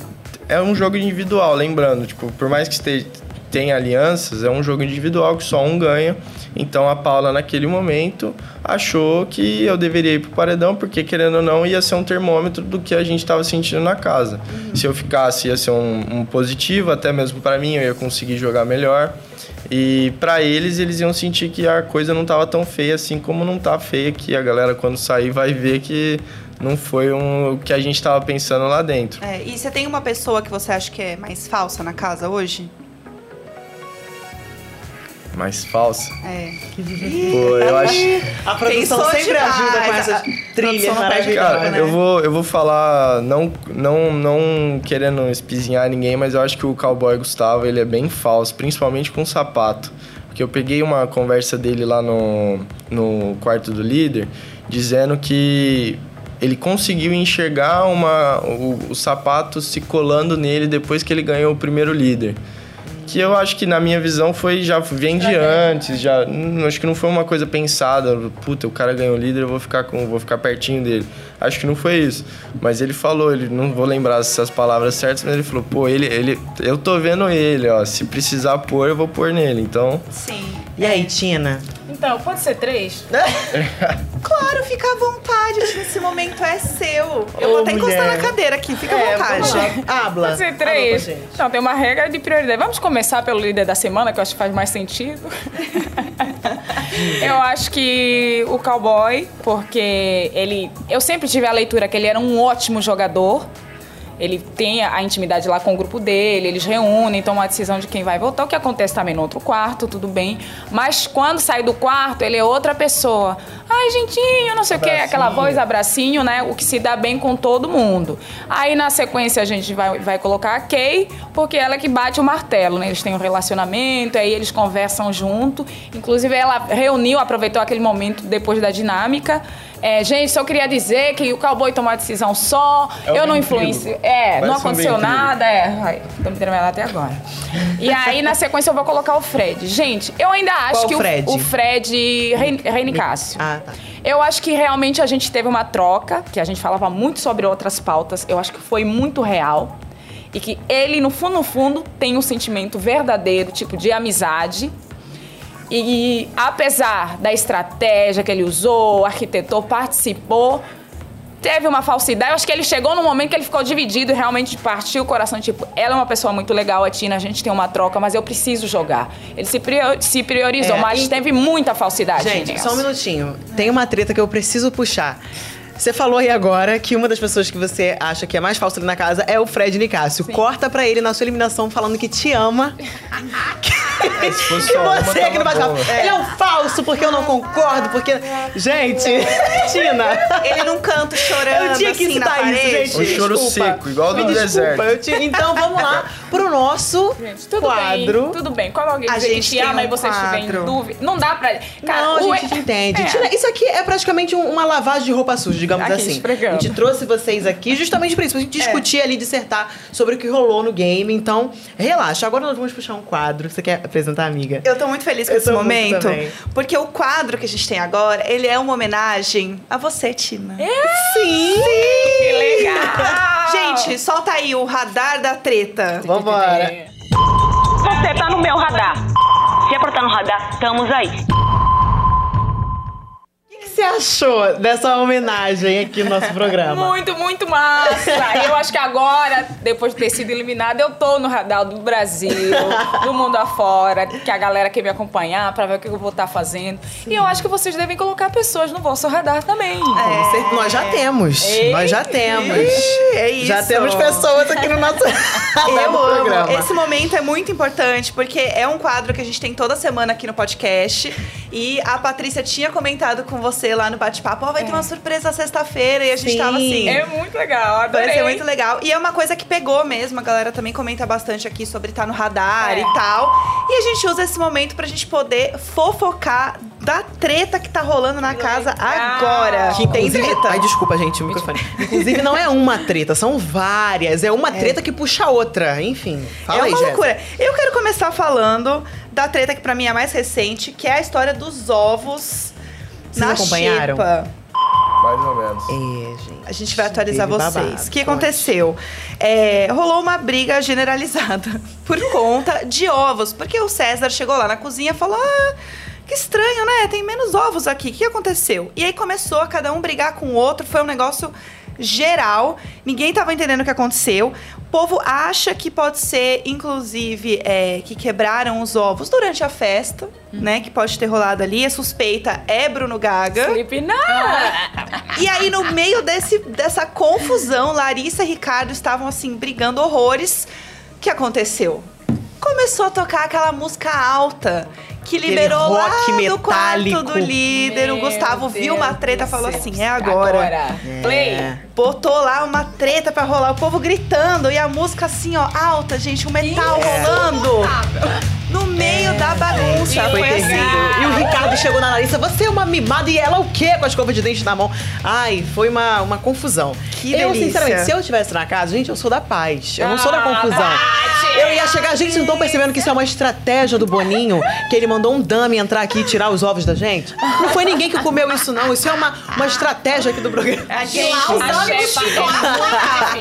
é um jogo individual, lembrando, tipo, por mais que esteja, tenha alianças, é um jogo individual que só um ganha. Então a Paula, naquele momento, achou que eu deveria ir pro paredão, porque querendo ou não, ia ser um termômetro do que a gente estava sentindo na casa. Se eu ficasse, ia ser um, um positivo, até mesmo para mim, eu ia conseguir jogar melhor. E para eles, eles iam sentir que a coisa não tava tão feia assim como não tá feia, que a galera quando sair vai ver que não foi um, o que a gente tava pensando lá dentro. É, e você tem uma pessoa que você acha que é mais falsa na casa hoje? Mais falsa. É. Pô, eu acho. A produção Pensou sempre demais. ajuda com essas trilhas maravilhosas. Cara, né? eu vou, eu vou falar, não, não, não querendo espizinhar ninguém, mas eu acho que o cowboy Gustavo, ele é bem falso, principalmente com o sapato. Porque eu peguei uma conversa dele lá no, no quarto do líder, dizendo que ele conseguiu enxergar uma, o, o sapato se colando nele depois que ele ganhou o primeiro líder. Que eu acho que na minha visão foi já vem de antes, já hum, acho que não foi uma coisa pensada, puta, o cara ganhou o líder, eu vou ficar com, vou ficar pertinho dele. Acho que não foi isso. Mas ele falou, ele não vou lembrar essas palavras certas, mas ele falou, pô, ele ele eu tô vendo ele, ó, se precisar pôr, eu vou pôr nele. Então, Sim. E aí, Tina? Então, pode ser três? [laughs] Claro, fica à vontade, esse momento é seu. Eu Ô, vou até encostar mulher. na cadeira aqui, fica É, à vontade. Habla. Pode ser três? Não, tem uma regra de prioridade. Vamos começar pelo líder da semana, que eu acho que faz mais sentido. [laughs] eu acho que o cowboy, porque ele. Eu sempre tive a leitura que ele era um ótimo jogador. Ele tem a intimidade lá com o grupo dele, eles reúnem, tomam a decisão de quem vai voltar, o que acontece também no outro quarto, tudo bem. Mas quando sai do quarto, ele é outra pessoa. Ai, gentinho, não sei o quê, aquela voz, abracinho, né? O que se dá bem com todo mundo. Aí na sequência a gente vai, vai colocar a Kay, porque ela é que bate o martelo, né? Eles têm um relacionamento, aí eles conversam junto. Inclusive ela reuniu, aproveitou aquele momento depois da dinâmica. É, gente, só queria dizer que o cowboy tomou a decisão só, É eu não influencio. É, não Parece um aconteceu ventrílogo. nada, é. Ai, tô me tremendo até agora. E aí, na sequência, eu vou colocar o Fred. Gente, eu ainda acho Qual que o- Fred? o Fred Rein- Reinicácio. Ah, tá. Eu acho que realmente a gente teve uma troca, que a gente falava muito sobre outras pautas. Eu acho que foi muito real. E que ele, no fundo, no fundo, tem um sentimento verdadeiro, tipo, de amizade. E apesar da estratégia que ele usou, arquitetou, participou, teve uma falsidade. Eu acho que ele chegou num momento que ele ficou dividido e realmente partiu o coração. Tipo, ela é uma pessoa muito legal, a Tina, a gente tem uma troca, mas eu preciso jogar. Ele se, prior- se priorizou, É, mas e- teve muita falsidade. Gente, Nelson. só um minutinho. Tem uma treta que eu preciso puxar. Você falou aí agora que uma das pessoas que você acha que é mais falsa ali na casa é o Fred Nicásio. Corta pra ele na sua eliminação falando que te ama. [laughs] É, se fosse [laughs] E você que não vai falar. Ele é um falso porque eu não concordo, porque. Gente, [laughs] Tina. Ele não canta chorando Eu tinha que assim na citar isso, parede. gente. Um choro Desculpa. seco, igual do Me desculpa, deserto. eu te- Então vamos lá pro nosso Gente, tudo quadro. bem, tudo bem. Quando alguém A gente te tem ama um e você estiver em dúvida, não dá pra... Cara, não, o- a gente te entende. É. Tina, isso aqui é praticamente um- uma lavagem de roupa suja, digamos Aqui, assim. esfregando. A gente trouxe vocês aqui justamente por isso, pra gente discutir ali, dissertar sobre o que rolou no game. Então, relaxa. Agora nós vamos puxar um quadro. Você quer apresentar, amiga? Eu tô muito feliz com Eu esse momento, porque o quadro que a gente tem agora, ele é uma homenagem a você, Tina. Sim! Que legal! Gente, solta aí o radar da treta. Vambora. Você tá no meu radar. Se é pra estar no radar, estamos aí. O que você achou dessa homenagem aqui no nosso programa? Muito, muito massa! eu acho que agora, depois de ter sido eliminada, eu tô no radar do Brasil, do mundo afora, que a galera quer me acompanhar pra ver o que eu vou estar fazendo. E eu acho que vocês devem colocar pessoas no vosso radar também. Você- Nós já temos. Ei. Nós já temos. É isso. Já temos pessoas aqui no nosso [laughs] radar do programa. Esse momento é muito importante porque é um quadro que a gente tem toda semana aqui no podcast. E a Patrícia tinha comentado com você lá no bate-papo: ó, vai ter uma surpresa sexta-feira. E a gente Sim. tava assim. É muito legal, adorei. Vai ser muito legal. E é uma coisa que pegou mesmo. A galera também comenta bastante aqui sobre estar no radar É. e tal. E a gente usa esse momento pra gente poder fofocar da treta que tá rolando na casa agora. Que tem treta. Ai, desculpa, gente, o microfone. Inclusive, não é uma treta, são várias. É uma treta que puxa a outra. Enfim, fala é aí, uma Jéssica. loucura. Eu quero começar falando da treta que pra mim é a mais recente, que é a história dos ovos na acompanharam? xepa. Mais ou menos. É, gente. A gente vai atualizar vocês. babado, O que conte. aconteceu? É, rolou uma briga generalizada [laughs] por conta de ovos. Porque o César chegou lá na cozinha e falou: Ah, que estranho, né? Tem menos ovos aqui. O que aconteceu? E aí começou a cada um brigar com o outro. Foi um negócio geral. Ninguém tava entendendo o que aconteceu. O povo acha que pode ser, inclusive, é, que quebraram os ovos durante a festa, né? Que pode ter rolado ali. A suspeita é Bruno Gaga. Felipe, não! E aí, no meio desse, dessa confusão, Larissa e Ricardo estavam, assim, brigando horrores. O que aconteceu? Começou a tocar aquela música alta que liberou lá rock do quarto metálico. do líder. o Meu Gustavo viu uma Deus treta e falou assim: é agora. Play! É. Botou lá uma treta pra rolar, o povo gritando e a música assim, ó, alta, gente, o metal rolando no meio da bagunça. Foi Foi assim. E o Ricardo chegou na Larissa, você é uma mimada e ela o quê? Com a escova de dente na mão. Ai, foi uma, uma confusão. Que eu, delícia. sinceramente, se eu estivesse na casa, gente, eu sou da paz. Eu não sou da Ah, confusão. Tati! Eu ia chegar, gente, não estão percebendo que isso é uma estratégia do Boninho? Que ele mandou um dummy entrar aqui e tirar os ovos da gente? Não foi ninguém que comeu isso, não. Isso é uma, uma estratégia aqui do programa. A Gente, os a ânimos chefa ficam.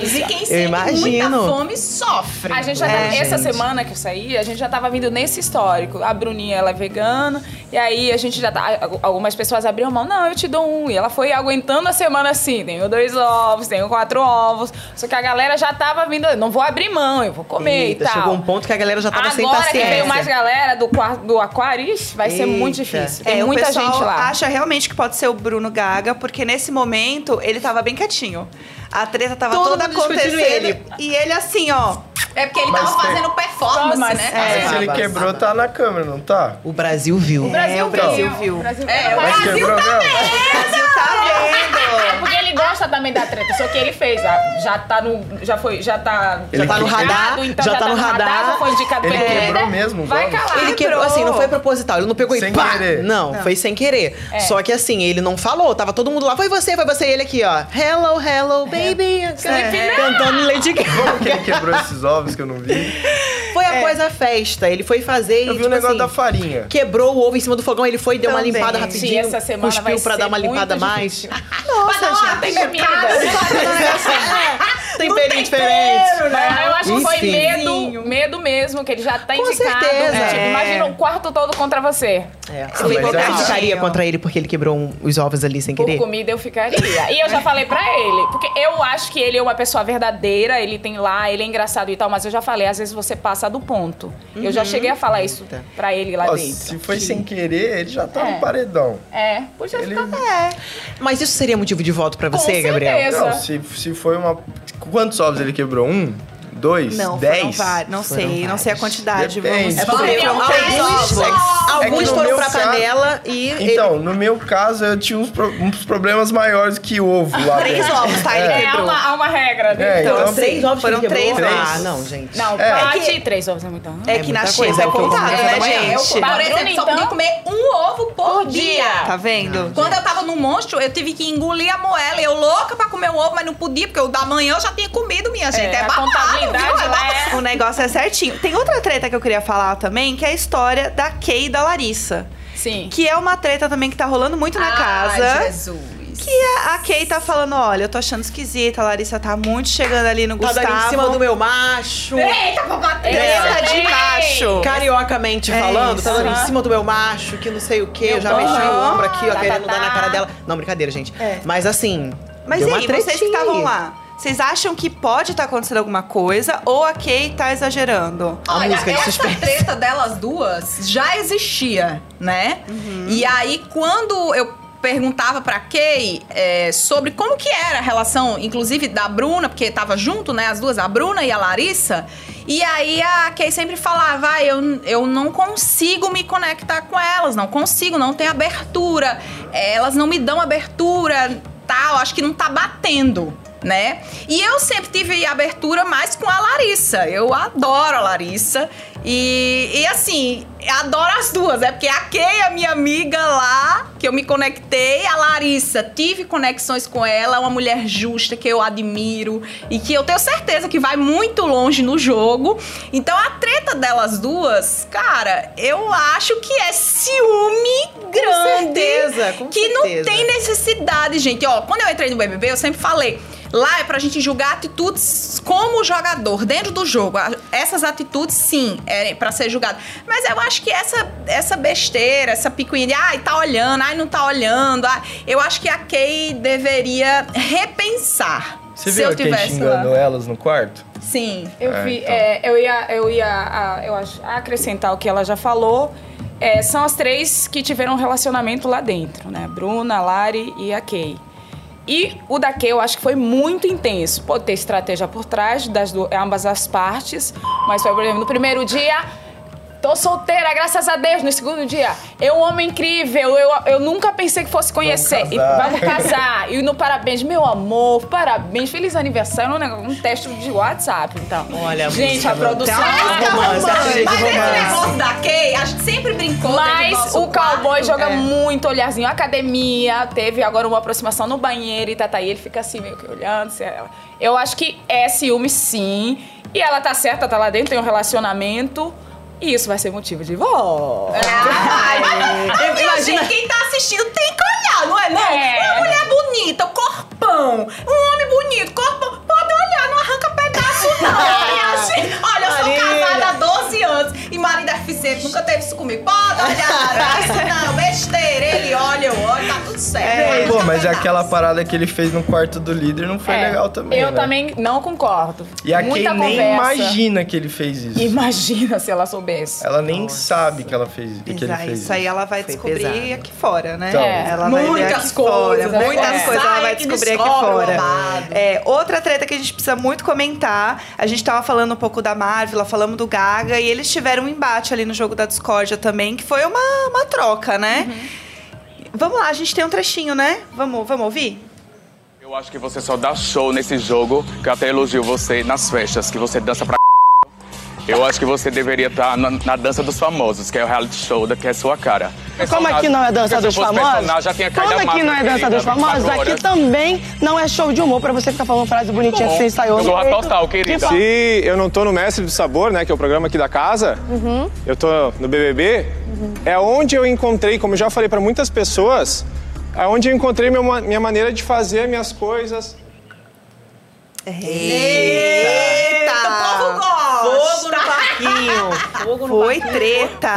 E quem sente muita fome sofre. A gente já É, tava- essa semana que eu saí, a gente já tava vindo nesse histórico. A Bruninha, ela é vegana, e aí a gente já tá. Algumas pessoas abriram mão, não, eu te dou um. E ela foi aguentando a semana assim: tenho dois ovos, tenho quatro ovos. Só que a galera já tava vindo, não vou abrir mão, eu vou comer Eita, e tal. chegou um ponto que a galera já tava sem Agora que paciência. veio mais galera do, do Aquaris, vai ser muito Eita. difícil. Tem É, muita gente lá. acha realmente que pode ser o Bruno Gaga, porque nesse momento ele tava bem quietinho. A treta tava Todo toda acontecendo. ele. E ele assim, ó. É porque ele Mas tava tem- fazendo performance, Mas- né? é. se ele quebrou, tá na câmera, não tá? O Brasil viu. O Brasil É, o Brasil viu. O Brasil É, o Mas Brasil quebrou mesmo? Brasil tá vendo. É porque ele gosta também da treta, só que ele fez, ah, já tá no, já foi, já tá, Já tá no indicado, radar, então já tá no radar. já foi indicado Ele pra quebrou mesmo Vai ovos? calar. Ele quebrou, assim, não foi proposital, ele não pegou Sem e pá! querer. Não, foi sem querer. Só que assim, ele não falou, tava todo mundo lá, foi você, foi você, e ele aqui, ó. Hello, hello, baby. Cantando Lady Gaga. Como que ele quebrou esses que eu não vi? Foi após a festa, ele foi fazer e, Eu vi tipo o negócio assim, da farinha. Quebrou o ovo em cima do fogão, ele foi, deu uma limpada Sim, rapidinho, essa semana vai cuspiu pra ser dar uma limpada mais. Nossa, gente. Tem comida. Temperinho diferente. Mas eu acho que foi medo, medo mesmo, que ele já tá Com indicado. certeza. Tipo, É. imagina o quarto todo contra você. É. mas é ficaria contra ele porque ele quebrou um- os ovos ali sem Por querer? comida eu ficaria. E eu já falei pra ele, porque eu acho que ele é uma pessoa verdadeira, ele tem lá, ele é engraçado e tal, mas eu já falei, às vezes você passa do ponto. Eu já cheguei a falar isso pra ele lá Ó, dentro. se foi sem querer, ele já tá É. no paredão. É, podia Ele- ficar. Mas isso seria motivo de voto pra você, Com Gabriel? certeza. Não, se, se foi uma. Quantos ovos ele quebrou? Um? Dois? Não, dez? vários. Não sei, não sei a vários. quantidade. Depende. Vamos É porque alguns, alguns É que foram pra caso- panela e Então, no meu caso, eu tinha uns, pro- uns problemas maiores que ovo lá Três dentro. ovos, tá? Ele É. É, há quebrou. uma, há uma regra. né? É, Então, então, três ovos foram que ele três Ah, ovos. não, gente. Não, É. bate três ovos é muito. É É que na China é é que contado, né, gente? por exemplo, só então? podia comer um ovo por dia. Tá vendo? Quando eu tava no monstro, eu tive que engolir a moela. Eu louca pra comer o ovo, mas não podia, porque o da manhã eu já tinha comido, minha gente. É, a babado, viu? É lá babado. é... O negócio é certinho. Tem outra treta que eu queria falar também, que é a história da Kay e da Larissa. Sim. Que é uma treta também que tá rolando muito na Ai, casa. Jesus. Que a, a Kay tá falando, olha, eu tô achando esquisita, a Larissa tá muito chegando ali no Tá Gustavo. dando em cima do meu macho. Eita, vou bater. Treta de macho. Cariocamente É falando, isso. tá dando em cima do meu macho, que não sei o quê. Eu já mexi o ombro aqui, ó, Tá, querendo tá, dar na tá. cara dela. Não, brincadeira, gente. É. Mas assim. Mas deu e uma aí, vocês que tretinha estavam lá, vocês acham que pode estar acontecendo alguma coisa ou a Kay tá exagerando? A Olha, música de essa suspense. treta delas duas já existia, né? E aí, quando eu perguntava pra Kay é, sobre como que era a relação, inclusive da Bruna, porque tava junto, né, as duas, a Bruna e a Larissa. E aí a Kay sempre falava, ah, eu, eu não consigo me conectar com elas, não consigo, não tem abertura, é, elas não me dão abertura, tal, acho que não tá batendo. Né? E eu sempre tive abertura mais com a Larissa. Eu adoro a Larissa. E, e assim, adoro as duas. É porque a Kay, a minha amiga lá, que eu me conectei, a Larissa, tive conexões com ela, é uma mulher justa que eu admiro e que eu tenho certeza que vai muito longe no jogo. Então a treta delas duas, cara, eu acho que é ciúme grande. certeza, com que não certeza. tem necessidade, gente. Ó, quando eu entrei no BBB, eu sempre falei. Lá é pra gente julgar atitudes como jogador, dentro do jogo. Essas atitudes, sim, é pra ser julgado. Mas eu acho que essa, essa besteira, essa picuinha de ai, tá olhando, ai, não tá olhando. ai, eu acho que a Kay deveria repensar. Você se viu eu a Kay tivesse xingando lá. elas no quarto? Sim. Eu É, vi, então. é, eu ia, eu ia, ah, eu acho, acrescentar o que ela já falou. É, são as três que tiveram um relacionamento lá dentro, né? Bruna, Lari e a Kay. E o da Kay eu acho que foi muito intenso. Pode ter estratégia por trás das ambas as partes, mas foi, por exemplo, no primeiro dia, tô solteira, graças a Deus. No segundo dia, eu um homem incrível, eu, eu nunca pensei que fosse conhecer. E casar. vamos casar. E no parabéns, meu amor, parabéns, feliz aniversário, um, negócio- um teste de WhatsApp, então. Olha, Gente, a produção. Uma romance, de Mas esse romance. negócio da Kay, a gente sempre brincou Mas o cowboy quarto. joga É. muito olharzinho. Academia, teve agora uma aproximação no banheiro e tá, tá, e ele fica assim, meio que olhando. se ela- Eu acho que é ciúme, sim. E ela tá certa, tá lá dentro, tem um relacionamento. E isso vai ser motivo de voto. Ai, mas, minha gente, quem tá assistindo tem que olhar, não é? Não? É. Uma mulher bonita, corpão, um homem bonito, corpão, pode olhar, não arranca não. gente. Olha, eu sou casada há 12 anos e marido é suficiente, nunca teve isso comigo. Pode olhar, [laughs] isso não, besteira. Ele olha, eu olho, tá tudo certo. Pô, mas é aquela parada que ele fez no quarto do líder não foi É, legal também. Eu né? também não concordo. E a Muita Kay nem conversa. imagina que ele fez isso. Imagina se ela soubesse. Ela nem sabe que ela fez que ele Exato, fez isso aí ela vai Foi descobrir pesado. aqui fora, né? Então. É. Ela Muitas aqui coisas, fora, né? muitas É. coisas ela vai descobrir aqui fora. É, outra treta que a gente precisa muito comentar, a gente tava falando um pouco da Marvel, falamos do Gaga, e eles tiveram um embate ali no jogo da discórdia também, que foi uma, uma troca, né? Vamos lá, a gente tem um trechinho, né? Vamos, vamos ouvir? Eu acho que você só dá show nesse jogo, que eu até elogio você nas festas, que você dança pra Eu acho que você deveria estar na, na dança dos famosos, que é o reality show da que é sua cara. Como aqui não é dança Porque dos se eu fosse famosos? já tinha caído Como aqui não é dança dos famosos? agora. Aqui também não é show de humor pra você ficar falando frase bonitinha que você ensaiou. Eu no sou a peito. total, querida. Se eu não tô no Mestre do Sabor, né, que é o programa aqui da casa, eu tô no BBB, é onde eu encontrei, como eu já falei pra muitas pessoas, é onde eu encontrei ma- minha maneira de fazer minhas coisas. Eita! Fogo Fogo no Foi parquinho. treta.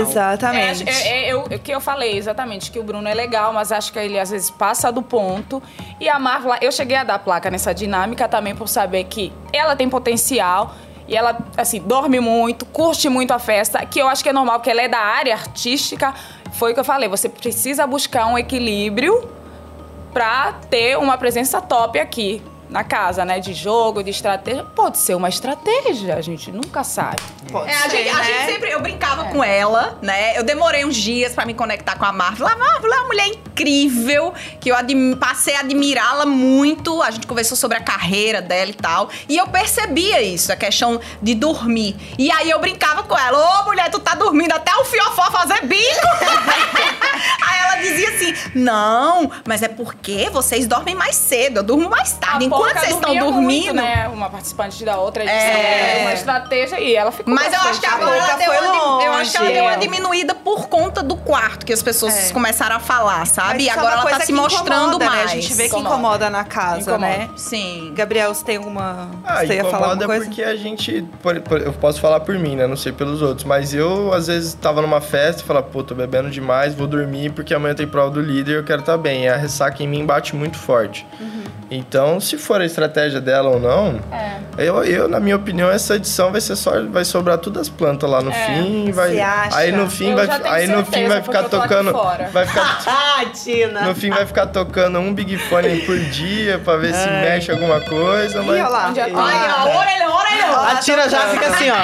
Exatamente. É, é, é, o que eu falei exatamente, que o Bruno é legal, mas acho que ele às vezes passa do ponto. E a Marvel, eu cheguei a dar placa nessa dinâmica também por saber que ela tem potencial. E ela, assim, dorme muito, curte muito a festa, que eu acho que é normal, porque ela é da área artística. Foi o que eu falei, você precisa buscar um equilíbrio pra ter uma presença top aqui na casa, né? De jogo, de estratégia. Pode ser uma estratégia, a gente nunca sabe. Pode É, a, ser, gente, a né? gente sempre, eu brincava com ela, né? Eu demorei uns dias pra me conectar com a Marvel. A Marvel é uma mulher incrível, que eu admi- passei a admirá-la muito. A gente conversou sobre a carreira dela e tal. E eu percebia isso, a questão de dormir. E aí eu brincava com ela: Ô mulher, tu tá dormindo até o fiofó fazer bico. [laughs] aí ela dizia assim: Não, mas é porque vocês dormem mais cedo, eu durmo mais tarde. A Enquanto vocês estão dormindo. Muito, né? Uma participante da outra edição. É. Uma estratégia e ela ficou Mas eu acho que agora ela deu foi uma, eu acho que ela deu uma É. diminuída por conta do quarto que as pessoas É. começaram a falar, sabe? Mas E é agora uma ela tá se mostrando incomoda, mais. Né? A gente vê que Incomoda. incomoda na casa, Incomoda. né? Sim. Gabriel, você tem alguma. Ah, você ia falar alguma incomoda coisa? porque a gente. por- por- eu posso falar por mim, né? Não sei pelos outros. Mas eu, às vezes, tava numa festa e falava, pô, tô bebendo demais, vou dormir porque amanhã tem prova do líder e eu quero estar bem. E a ressaca em mim bate muito forte. Uhum. Então, se for a estratégia dela ou não, É. eu, eu, na minha opinião, essa edição vai ser só. Vai sobrar todas as plantas lá no fim. Vai? Aí no fim Eu vai, aí no fim vai ficar tocando. fora. Vai ficar. [laughs] Ah, Tina. No fim vai ficar tocando um Big Fone por dia pra ver se mexe alguma coisa, Ih, mas. olha lá. É que- Olha, orelha, orelha. A Tina já fica assim, ó,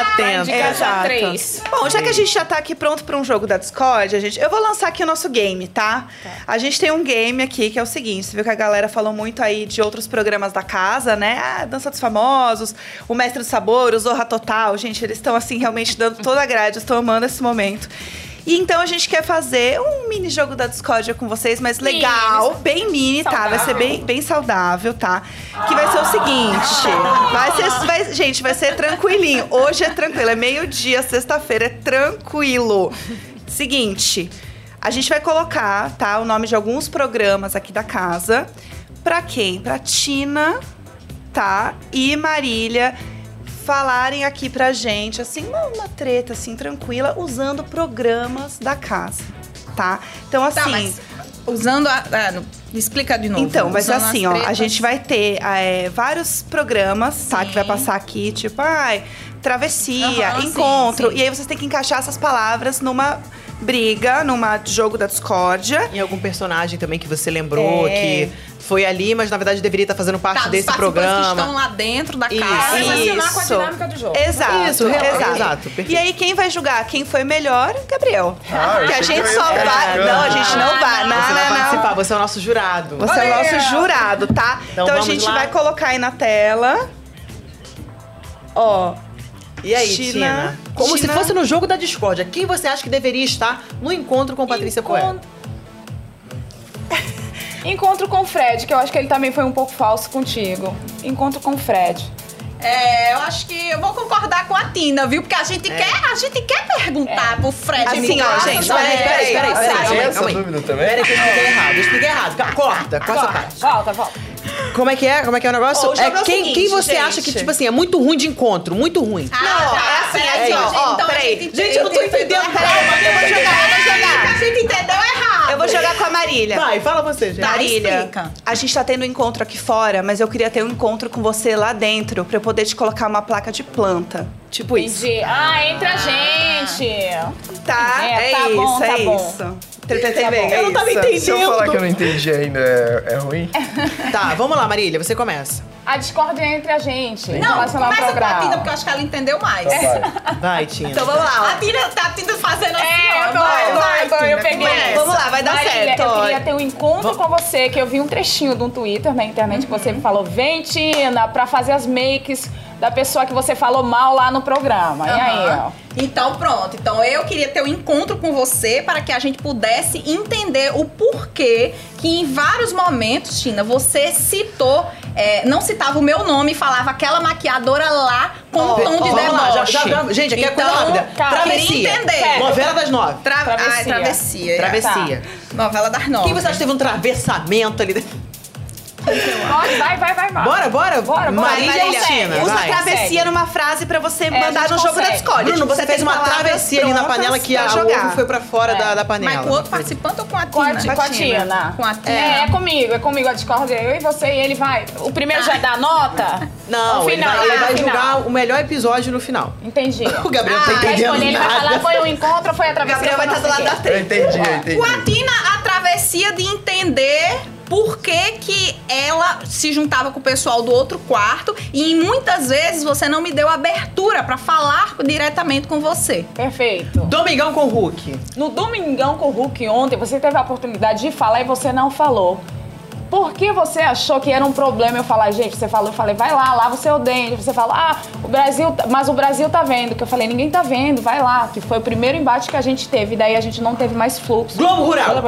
atenta. Indicação Exato. três. Bom, já que a gente já tá aqui pronto para um jogo da Discord, a gente, eu vou lançar aqui o nosso game, tá? A gente tem um game aqui que é o seguinte: você viu que a galera falou muito aí de outros programas da casa, né? Ah, Dança dos Famosos, o Mestre do Sabor, o Zorra Total. Gente, eles estão assim realmente dando toda a grade, estou amando esse momento. E então a gente quer fazer um mini jogo da Discord com vocês, mas legal, bem mini, tá? Vai ser bem, bem saudável, tá? Que vai ser o seguinte: vai ser. vai- gente, vai ser tranquilinho. Hoje é tranquilo, é meio-dia, sexta-feira, é tranquilo. Seguinte, a gente vai colocar, tá? O nome de alguns programas aqui da casa. Pra quem? Pra Tina, tá? E Marília falarem aqui pra gente, assim, uma, uma treta, assim, tranquila, usando programas da casa, tá? Então, assim. Tá, mas usando a. ah, não, explica de novo. Então, mas assim, as ó, a gente vai ter é, vários programas, tá? Que vai Sim. passar aqui, tipo, ai, travessia, sim, encontro. sim. E aí vocês têm que encaixar essas palavras numa briga, numa jogo da discórdia. Em algum personagem também que você lembrou, É. que foi ali, mas na verdade deveria estar fazendo parte Tá, desse participantes que programa. estão lá dentro da Isso. casa. Relacionar com a Isso. dinâmica do jogo. Exato, Isso, exato. exato, perfeito. E aí, quem vai julgar quem foi melhor? Gabriel. Ah, que a gente só vai. Não, a gente não vai. Não, Você vai não, não. participar, você é o nosso jurado. Você é o nosso jurado, tá? Então Então, a gente lá. vai colocar aí na tela. Ó, E aí, Tina- Tina? Como Tina- se fosse no jogo da discórdia. Quem você acha que deveria estar no encontro com Patrícia? Encont- [laughs] Encontro com o Fred, que eu acho que ele também foi um pouco falso contigo. Encontro com o Fred. É, eu acho que eu vou concordar com a Tina, viu? Porque a gente, quer, a gente quer perguntar pro Fred. Assim, ó, gente, né? peraí, peraí, peraí, essa calma aí. dúvida também? Peraí que eu expliquei errado. Eu expliquei errado. Corta, corta essa parte. Volta, volta. Como é que é? Como é que é o negócio? Ó, o é é o quem, seguinte, quem você gente. acha que, tipo assim, é muito ruim de encontro, muito ruim. Ah, Não, tá. é assim, é assim, ó, ó, então peraí. gente Gente, eu não tô entendendo. Peraí, eu vou jogar, eu vou jogar. A gente entendeu errado. Eu vou jogar com a Marília. Vai, fala você, gente. Tá. Marília, a gente tá tendo um encontro aqui fora, mas eu queria ter um encontro com você lá dentro pra eu poder te colocar uma placa de planta. Tipo isso. Entendi. Ah, entre a gente. Tá? É, É, tá isso, bom, é tá bom. isso. Interpretei Tá bem, bom. é Eu não tava isso. entendendo. Se eu falar que eu não entendi ainda, é, é ruim? [laughs] Tá, vamos lá, Marília, você começa. A discórdia é entre a gente. Não, começa com a. Tina, porque eu acho que ela entendeu mais. Então vai. [laughs] Vai, Tina. Então vamos lá. A Tina tá Tina fazendo assim, É, ó. Vai, tô, vai, eu peguei. começa. Vamos lá, vai dar Marília, certo, Eu queria ter um encontro com você, que eu vi um trechinho de um Twitter na internet que você me falou, vem, Tina, pra fazer as makes da pessoa que você falou mal lá no programa. E aí, ó? Então pronto. Então eu queria ter um encontro com você para que a gente pudesse entender o porquê que em vários momentos, Tina, você citou, é, não citava o meu nome e falava aquela maquiadora lá com um tom de Ó, vamos lá, já- deboche. já- gente, aqui é coisa Então, rápida. cara, Travessia. entender. Novela das nove. Tra Travessia. Ai, travessia. Travessia. Novela das nove. Quem você acha que teve um travessamento ali? Pode, vai, vai, vai, vai. Bora, bora? Bora, bora. Marília Tina? Usa vai. travessia Consegue. numa frase pra você a mandar no jogo da. Discord. Bruno, Tipo, você fez tem uma travessia ali na panela que a jogar. ovo foi pra fora É. da, da panela. Mas com o outro participante ou com a Com a, Tina? com a Tina. Com a Tina. É, é comigo, é comigo a discórdia. Eu e você e ele vai. O primeiro já dá nota? [laughs] Não, No ele final, vai, ele vai final. julgar o melhor episódio no final. Entendi. [laughs] O Gabriel tá Vai entendendo escolher, ele vai falar foi um encontro ou foi a travessia? Gabriel vai estar do lado da o quê. Eu entendi, eu entendi. Com a Tina, a travessia de entender por que, que ela se juntava com o pessoal do outro quarto e muitas vezes você não me deu abertura pra falar diretamente com você. Perfeito. Domingão com o Hulk. No Domingão com o Hulk ontem, você teve a oportunidade de falar e você não falou. Por que você achou que era um problema eu falar, gente, você falou, eu falei, vai lá, lava o seu dente. Você falou, ah, o Brasil, tá- mas o Brasil tá vendo. Que eu falei, ninguém tá vendo, vai lá. Que foi o primeiro embate que a gente teve, daí a gente não teve mais fluxo. Globo Rural.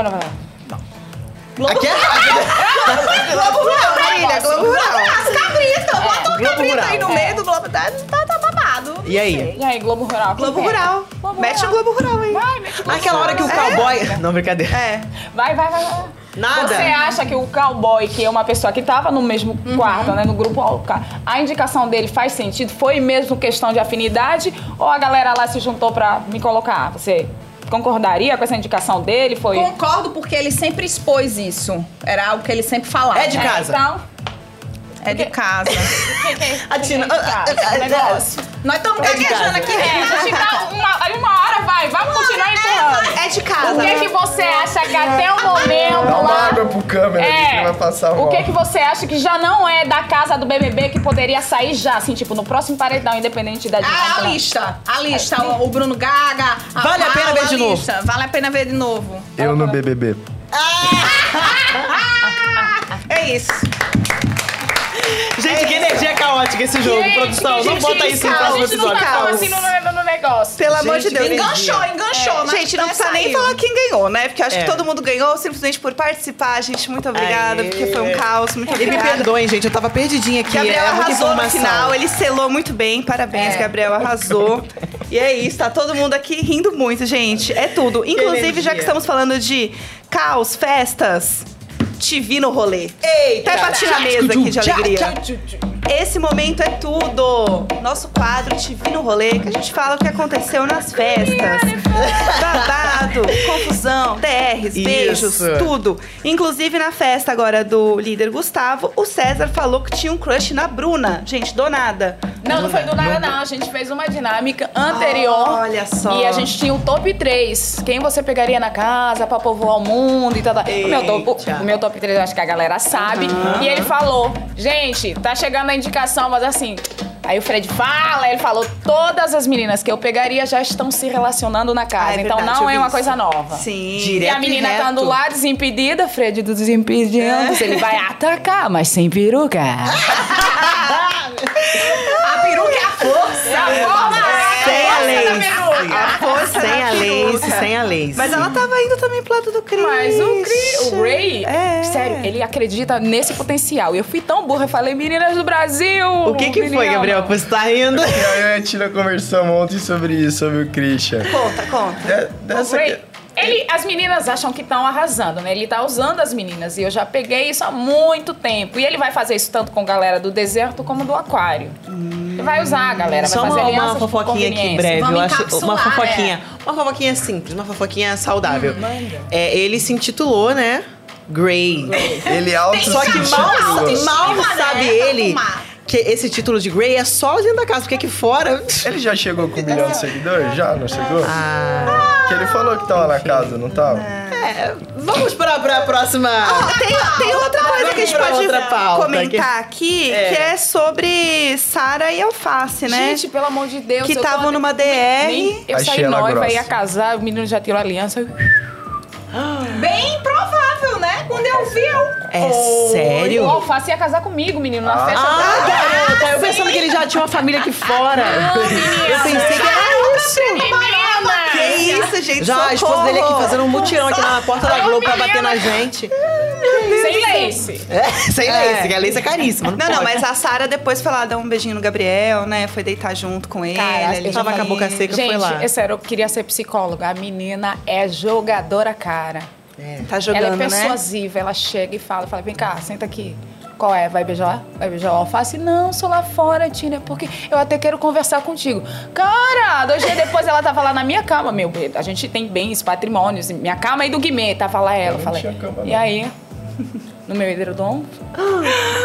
Olha. Aqui é Globo Rural, Marília, Globo Rural. As cabritas, bota o Globo cabrito aí no É. meio do Globo. Tá, tá, tá babado. E aí? E aí, Globo Rural? Globo? Rural. Globo Mete o. Globo Rural aí. Vai, mete o Globo Aquela hora que o Rural. cowboy. Não, brincadeira. É. Vai, vai, vai, vai. Nada. Você acha que o cowboy, que é uma pessoa que estava no mesmo quarto, né, no grupo, a indicação dele faz sentido? Foi mesmo questão de afinidade ou a galera lá se juntou pra me colocar? Você concordaria com essa indicação dele? Foi. Concordo porque ele sempre expôs isso. Era algo que ele sempre falava. É de casa. Então, É de casa. o que, que é A Tina- o é de casa? O negócio. Nós estamos É de gaguejando casa. aqui. É, a gente tá uma, aí uma hora vai, vamos continuar empurrando. É de casa. O que, que você acha que até o momento Dá uma lá. água pro câmera aqui que vai passar mal. o que, que você acha que já não é da casa do BBB que poderia sair já, assim, tipo, no próximo paredão, independente da Ah, a dinâmica? lista. A lista. O, o Bruno Gaga. a Vale a pena Paula, ver de novo. lista. Vale a pena ver de novo. Eu no BBB. [laughs] É isso. Gente, que energia caótica esse jogo, Gente, produção. Não gente bota isso no próximo gente não episódio. tá caos. assim no, no, no negócio. Pelo amor de Gente, Deus. Enganchou, enganchou. mas Gente, não né, precisa nem falar quem ganhou, né? Porque eu acho É. que todo mundo ganhou simplesmente por participar. Gente, muito obrigada, Aê. porque foi um caos. Muito E me obrigada. perdoem, gente, eu tava perdidinha aqui. Gabriel é arrasou no final, ele selou muito bem. Parabéns, É. Gabriel arrasou. e é isso, tá todo mundo aqui rindo muito, gente. É tudo. Inclusive, já que estamos falando de caos, festas, te vi no rolê. Eita! Até bati na mesa aqui de alegria. Esse momento é tudo. Nosso quadro Te Vi no Rolê, que a gente fala o que aconteceu nas festas. Babado, confusão, DRs, beijos, Isso. tudo. Inclusive na festa agora do líder Gustavo, o César falou que tinha um crush na Bruna. Gente, do nada. Não, não foi do nada, não. A gente fez uma dinâmica anterior. Olha só. E a gente tinha o top 3. Quem você pegaria na casa pra povoar o mundo e tal. tal. O meu, top, o meu top 3 eu acho que a galera sabe. E ele falou: gente, tá chegando a indicação, mas assim. Aí o Fred fala, ele falou: todas as meninas que eu pegaria já estão se relacionando na casa. Ah, é então verdade, não é uma coisa nova. Sim. E Direto a menina e reto. estando lá desimpedida, Fred do Desimpedidos, ele vai atacar, mas sem peruca [laughs] A força Sem a lace, peruca. sem a lace. Mas ela tava indo também pro lado do Chris. Mas o, Cri- o Ray, É. sério, ele acredita nesse potencial. E eu fui tão burra, eu falei, meninas do Brasil! O que que foi. Gabriel, você tá rindo? Eu e a Tina conversamos ontem sobre isso, sobre o Christian. Conta, conta. De- O dessa Ray, que- Ele, as meninas acham que estão arrasando, né? Ele tá usando as meninas. E eu já peguei isso há muito tempo. E ele vai fazer isso tanto com galera do deserto como do aquário. Ele vai usar a galera, vai Só fazer uma, uma fofoquinha aqui breve. Vamos eu acho uma fofoquinha. Uma fofoquinha simples, uma fofoquinha saudável. É, ele se intitulou, né? Grey. Ele auto Só que mal, mal né, sabe ele fumar. Que esse título de Grey é só dentro da casa, porque aqui fora. Ele já chegou com um milhão de seguidores? Já, não chegou? Ah, Que ele falou que tava na casa, não tava? é, vamos pra, pra próxima. Tem, tem outra coisa que a gente Vamos pode pauta comentar aqui, É. que é sobre Sara e Alface, né? Gente, pelo amor de Deus. Que eu tô- tavam numa DR. Nem- eu Achei saí noiva, ia casar, o menino já tirou a aliança. Bem provável, né? Quando eu vi, eu... É sério? O Alface ia casar comigo, menino, na festa. Ah, da- garota, eu pensando que ele já tinha uma família aqui fora. eu pensei que era isso. Menina! Que isso, gente? Já a esposa dele aqui socorro. fazendo um mutirão aqui na porta da Globo pra bater na gente. Sem lace. É, sem É. lace, que a lace é caríssima. Não, Não, não, mas a Sara depois foi lá dar um beijinho no Gabriel, né? Foi deitar junto com ele. Cara, ali eu tava com a boca seca, Gente, foi lá. é sério, eu queria ser psicóloga. A menina é jogadora, cara. Tá jogando, ela é né? persuasiva, ela chega e fala, fala, vem cá, senta aqui. Qual é? Vai beijar? Vai beijar o alface? Não, sou lá fora, Tina, porque eu até quero conversar contigo. Cara, dois dias depois ela tava lá na minha cama, meu. A gente tem bens, patrimônios. Minha cama e do Guimê, tava lá ela. não Falei, tinha cama, e não. aí? No meu edredom? [gasps]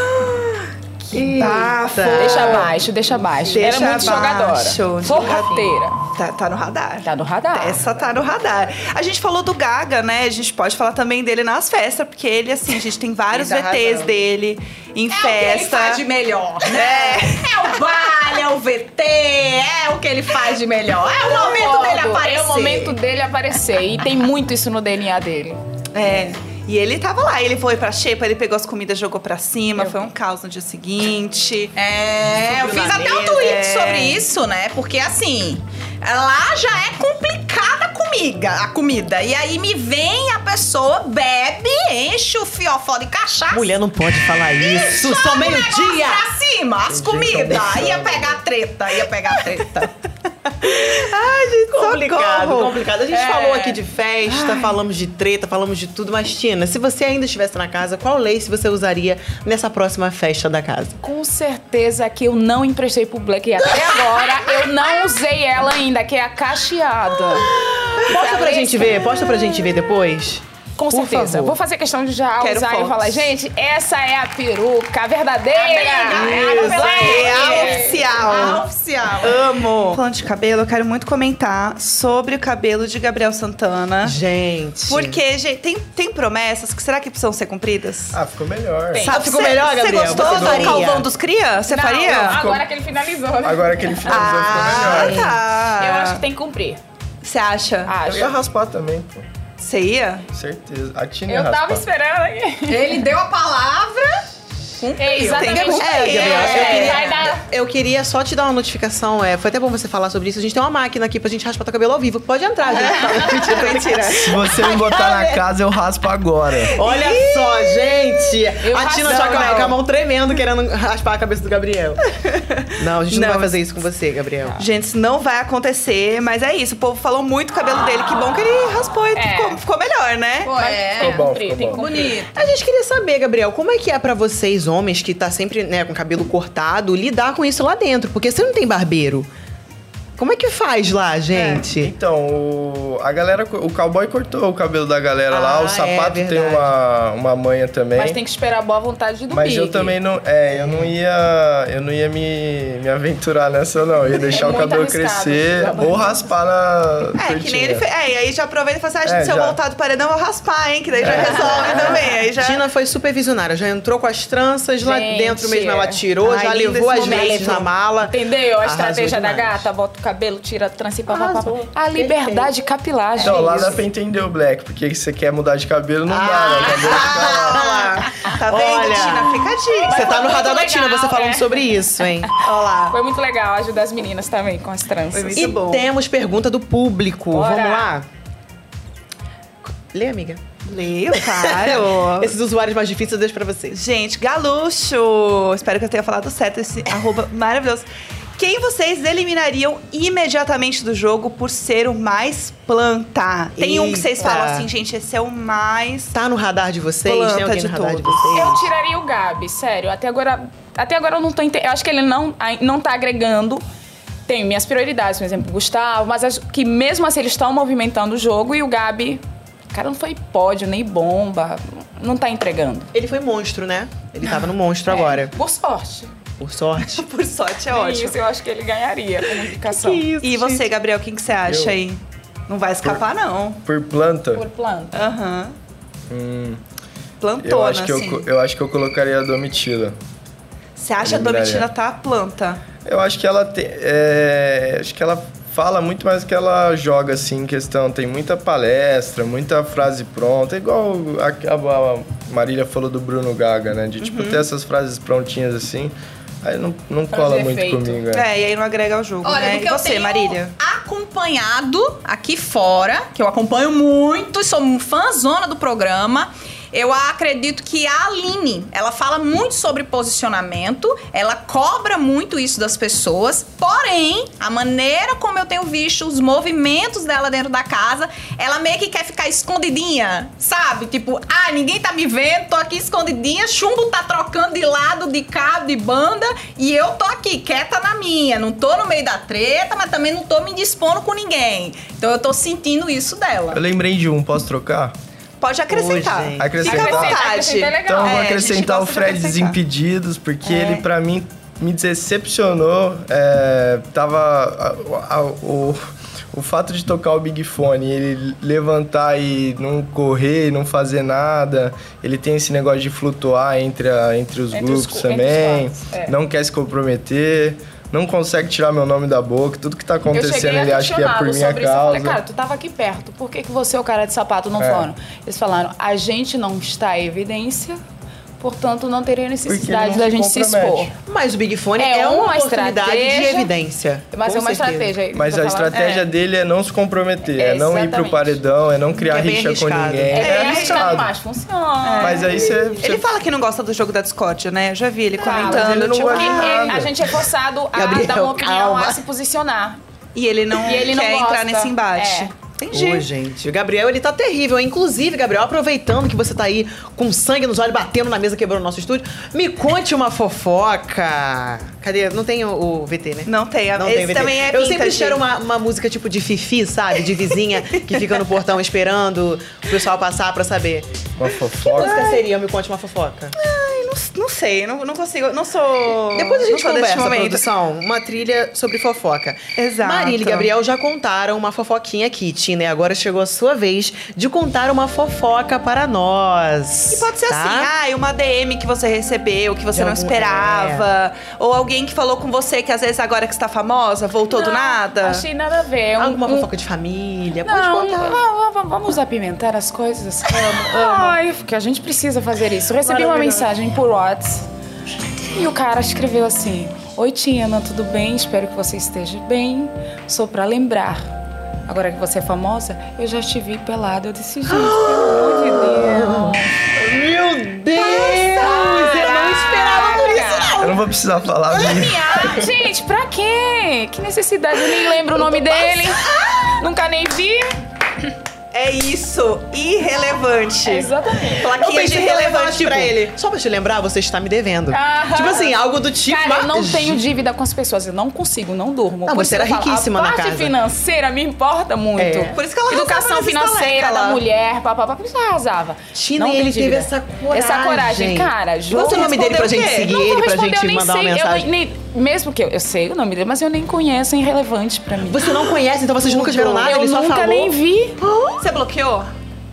Que bafo. Deixa abaixo, deixa abaixo. Deixa Ela é muito abaixo, jogadora. Forrateira. Tá, tá no radar. Tá no radar. Essa tá no radar. A gente falou do Gaga, né? A gente pode falar também dele nas festas, porque ele, assim, a gente tem vários VTs arrasando. dele em É o que ele festa. faz de melhor, né? É. o baile, é o VT, é o que ele faz de melhor. É o momento dele aparecer. É o momento dele aparecer. E tem muito isso no DNA dele. É. E ele tava lá, ele foi pra Xepa, ele pegou as comidas, jogou pra cima, Eu foi um caos no dia seguinte. É, eu fiz até um tweet é. sobre isso, né? Porque assim, lá já é complicada a comida, a comida. E aí me vem a pessoa, bebe, enche o fiofó de cachaça. Mulher não pode falar isso. Só meio-dia. Pra cima, as comidas. Ia pegar treta, ia pegar treta. [laughs] Ai, gente, Complicado, socorro. complicado. A gente É. falou aqui de festa, falamos de treta, falamos de tudo. Mas, Tina, se você ainda estivesse na casa, qual lace você usaria nessa próxima festa da casa? Com certeza que eu não emprestei pro Black e até agora eu não usei ela ainda, que é a cacheada. Posta pra gente ver, posta pra gente ver depois. Com Por certeza. favor. Vou fazer questão de já Quero usar fotos. e falar, gente, essa é a peruca verdadeira. Isso, Black. É a Ah, oficial. oficial. Amo. Falando de cabelo, eu quero muito comentar sobre o cabelo de Gabriel Santana. Gente. Porque, gente, tem, tem promessas que será que precisam ser cumpridas? Ah, ficou melhor. Tem. Ah, ficou Cê- melhor, Você Gabriel? gostou Você do faria? calvão dos cria? Você faria? não, agora que ele finalizou, né? Agora que ele finalizou, Ah, ficou melhor. tá. Eu acho que tem que cumprir. Você acha? Acho. Eu ia raspar também, pô. Você ia? Certeza. A Tina ia Eu tava raspar. esperando aqui. Ele deu a palavra. É exatamente. Tem que cumprir. É, Gabriel, eu, É, queria, vai dar- eu queria só te dar uma notificação. É, foi até bom você falar sobre isso. A gente tem uma máquina aqui pra gente raspar teu cabelo ao vivo. Pode entrar, gente. [laughs] mentira, mentira. Se você me botar na casa, eu raspo agora. Olha só, gente. Eu a Tina já com a- não. com a mão tremendo querendo raspar a cabeça do Gabriel. Não, a gente não, Não. vai fazer isso com você, Gabriel. Gente, isso não vai acontecer, mas é isso. O povo falou muito do cabelo dele. Que bom que ele raspou e É. ficou, ficou melhor, né? Pô, é. que bom, ficou bom. Bonito. A gente queria saber, Gabriel, como é que é pra vocês, homens, que tá sempre né, com cabelo cortado, lidar com isso lá dentro? Porque você não tem barbeiro. Como é que faz lá, gente? Então, o, a galera, o cowboy cortou o cabelo da galera lá, Ah, o é sapato tem verdade. uma, uma manha também. Mas tem que esperar a boa vontade do Mas Big. eu também não. É, eu não ia. Eu não ia me, me aventurar nessa, não. Eu ia deixar o muito cabelo crescer ou raspar na. É, que nem ele fez. É, e aí já aproveita e fala assim: ah, É, se eu voltar do paredão, eu vou raspar, hein? Que daí já resolve [laughs] também. Aí já. Tina foi super visionária, já entrou com as tranças, lá Gente. dentro mesmo ela tirou, Ai, já levou as laces na mala. Entendeu? A estratégia da gata, bota o cabelo, tira a trança e pá, pá. A liberdade capilar, gente. Então, lá dá pra entender o Black, porque você quer mudar de cabelo, não dá, Ah. né? O cabelo fica lá. Olha lá. Tá vendo, Olha. Tina? Fica a dica. Você tá no radar da Tina, você falando é. sobre isso, hein? [laughs] Olha lá. Foi muito legal ajudar as meninas também com as tranças. Foi muito E bom. temos pergunta do público. Bora. Vamos lá? Lê, amiga. Leio, claro. [laughs] Esses usuários mais difíceis eu deixo pra vocês. Gente, Galuxo! Espero que eu tenha falado certo esse arroba maravilhoso. Quem vocês eliminariam imediatamente do jogo por ser o mais planta? Tem um que vocês Eita. falam assim, gente, esse é o mais. Tá no radar de vocês? Planta Tem alguém de no radar de todos. vocês? Eu tiraria o Gabi, sério. Até agora, até agora eu não tô entendendo. Eu acho que ele não, não tá agregando. Tem minhas prioridades, por exemplo, o Gustavo, mas acho que mesmo assim eles estão movimentando o jogo e o Gabi, cara, não foi pódio, nem bomba, não tá entregando. Ele foi monstro, né? Ele tava no monstro agora. Por sorte. Por sorte. [laughs] Por sorte, é ótimo. Isso, eu acho que ele ganharia como indicação. E você, Gabriel, quem que você acha Eu. aí? Não vai escapar, não. Por planta, Por planta. Aham. hum, Plantona, eu, acho que eu, assim. co- eu acho que eu colocaria a Domitila. Você acha a. Domitila tá planta? Eu acho que ela tem. é, acho que ela fala muito mais do que ela joga, assim, em questão. Tem muita palestra, muita frase pronta. Igual a, a- a Marília falou do Bruno Gaga, né? De tipo Uhum. ter essas frases prontinhas assim. Aí não, não cola muito efeito. comigo. É, e aí não agrega ao jogo, Olha, né? E que eu você, tenho Marília? acompanhado aqui fora, que eu acompanho muito e sou um fãzona do programa. Eu acredito que a Aline, ela fala muito sobre posicionamento, ela cobra muito isso das pessoas, porém, a maneira como eu tenho visto os movimentos dela dentro da casa, ela meio que quer ficar escondidinha, sabe? Tipo, ah, ninguém tá me vendo, tô aqui escondidinha, chumbo tá trocando de lado, de cabo, de banda, e eu tô aqui, quieta na minha, não tô no meio da treta, mas também não tô me dispondo com ninguém. Então eu tô sentindo isso dela. Eu lembrei de um, posso trocar? Pode acrescentar. Acrescentar? Fica à vontade. Acrescentar é legal. Então vou É, acrescentar o de Fred acrescentar. Desimpedidos, porque É. ele pra mim me decepcionou. É, tava. a- a- o, o fato de tocar o Big Fone, ele levantar e não correr, não fazer nada, ele tem esse negócio de flutuar entre, a- entre os Entre os grupos entre os também, quadros, é. não quer se comprometer, não consegue tirar meu nome da boca, tudo que tá acontecendo ele acha que é por minha sobre isso. Eu causa. falei, cara, tu tava aqui perto, por que, que você e o cara de sapato não É. foram? Eles falaram, a gente não está em evidência, portanto não teria necessidade não da se gente se compromete. expor. Mas o Big Fone É é, uma, uma oportunidade de evidência. Mas é uma certeza. estratégia. Mas a estratégia é. dele é não se comprometer, é, É, não ir pro paredão, é não criar É rixa com ninguém. É, É, arriscado, arriscado. mas funciona. Mas aí você. Ele fala que não gosta do jogo da Discord, né? Eu já vi ele Ah, comentando. ele não tipo, é- a gente é forçado a Gabriel, dar uma opinião, calma. a se posicionar. E ele não E ele não quer gosta. entrar nesse embate. É. Entendi. Ô, gente, o Gabriel, ele tá terrível. Inclusive, Gabriel, aproveitando que você tá aí com sangue nos olhos, batendo na mesa, quebrando o nosso estúdio, me conte uma fofoca. Cadê? Não tem o, o VT, né? Não tem. Não Esse tem VT. também é Eu sempre espero uma, uma música tipo de Fifi, sabe? De vizinha [laughs] que fica no portão esperando o pessoal passar pra saber. Uma Que fofoca. música seria Me Conte uma Fofoca? Ai, não, não sei, não, não consigo. Não sou. Depois a gente conversa, momento. produção. Uma trilha sobre fofoca. Exato. Marília e Gabriel já contaram uma fofoquinha aqui, Tina. E agora chegou a sua vez de contar uma fofoca para nós. E pode ser tá? assim, ah, uma DM que você recebeu, que você De não algum- esperava. Ou alguém que falou com você que às vezes agora que está famosa, voltou do Não, nada. Achei nada a ver. Um- Alguma um- fofoca de família? Não, pode contar. va- va- vamos apimentar as coisas. [laughs] Ai, porque a gente precisa fazer isso. Eu recebi uma mensagem por WhatsApp e o cara escreveu assim: Oi, Tiana, tudo bem? Espero que você esteja bem. Sou pra lembrar. Agora que você é famosa, eu já te vi pelada. Eu disse, gente, pelo amor de Deus. Meu Deus! Eu não esperava por isso, Eu não vou precisar falar mesmo. Ah, gente, pra quê? Que necessidade? Eu nem lembro o nome dele. Nunca nem vi. É isso, irrelevante. Exatamente. Eu Plaquinha de relevante tipo, pra ele. Só pra te lembrar, você está me devendo. Aham. Tipo assim, algo do tipo... Cara, eu não mas- tenho dívida com as pessoas, eu não consigo, não durmo. Não, Por você era eu falo, riquíssima na A parte casa. financeira me importa muito. É. Por isso que ela arrasava Educação financeira da mulher, papapá, por isso ela arrasava. Tina, não ele teve essa coragem. Essa coragem, cara, juro. Qual é o nome dele pra gente seguir ele, pra eu gente nem mandar uma sei, eu mensagem? nem- mesmo que eu, eu sei o nome dele, mas eu nem conheço, é irrelevante pra mim. Você não conhece, então vocês nunca tiveram nada? Eu ele só nunca falou. nem vi, Você bloqueou?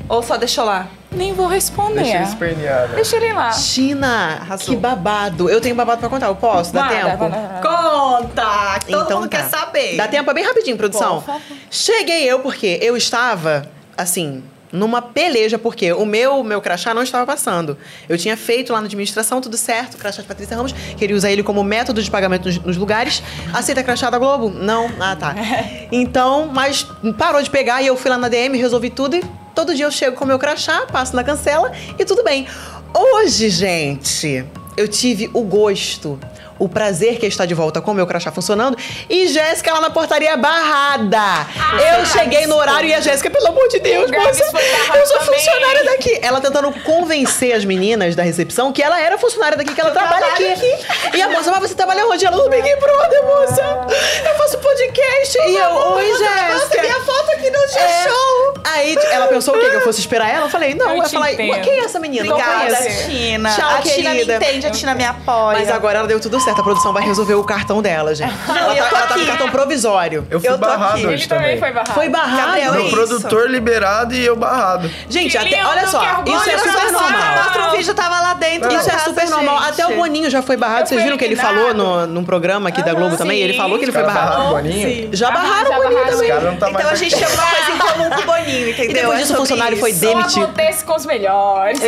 Ou só deixou lá? nem vou responder. Deixa ele espernear, né? Deixa ele lá. Tina, Arrasou. que babado. Eu tenho babado pra contar, eu posso? Dá tempo? vai lá. Conta! Que todo Então mundo tá. quer saber. Dá tempo é bem rapidinho, produção. Por favor. Cheguei eu porque eu estava, assim, numa peleja, porque o meu, meu crachá não estava passando. Eu tinha feito lá na administração, tudo certo, crachá de Patrícia Ramos, queria usar ele como método de pagamento nos, nos lugares. Aceita crachá da Globo? Não? Ah, tá. [laughs] Então, mas parou de pegar e eu fui lá na DM, resolvi tudo e todo dia eu chego com o meu crachá, passo na cancela e tudo bem. Hoje, gente, eu tive o gosto, o prazer que é estar de volta com o meu crachá funcionando. E Jéssica lá na portaria barrada. eu cheguei no horário e a Jéssica, pelo amor de Deus, moça, eu sou também. funcionária daqui. Ela tentando convencer as meninas da recepção que ela era funcionária daqui, que ela trabalha aqui. E a moça, mas você trabalha onde? Ela no Big Brother, moça. Eu faço podcast. E eu, oi, Jéssica. minha foto aqui no É. G-Show. Aí ela pensou o quê? Que eu fosse esperar ela? Eu falei, não, Eu eu, falei, quem é essa menina? Obrigada. Tina. Tchau, a Tina me querida. entende, a Tina me apoia. Mas agora ela deu tudo certo. A produção vai resolver o cartão dela, gente. ela, eu tá, ela tá aqui. com cartão provisório. Eu fui Eu tô barrado aqui. hoje Ele também foi barrado. Foi barrado. Gabriel, Meu é isso. produtor liberado e eu barrado. Gente, até, olha só, orgulho, isso é super normal. Mostra um vídeo, tava lá dentro Isso é super normal. gente. Até o Boninho já foi barrado. Eu Vocês viram que ele falou no, num programa aqui da Globo também? Ele falou que ele foi barrado. o Boninho? Já Ah, barraram o Boninho também. não tá Então a gente tem alguma coisa em comum com o Boninho, [laughs] entendeu? E depois É disso o sobre funcionário foi isso. demitido. Acontece com os melhores.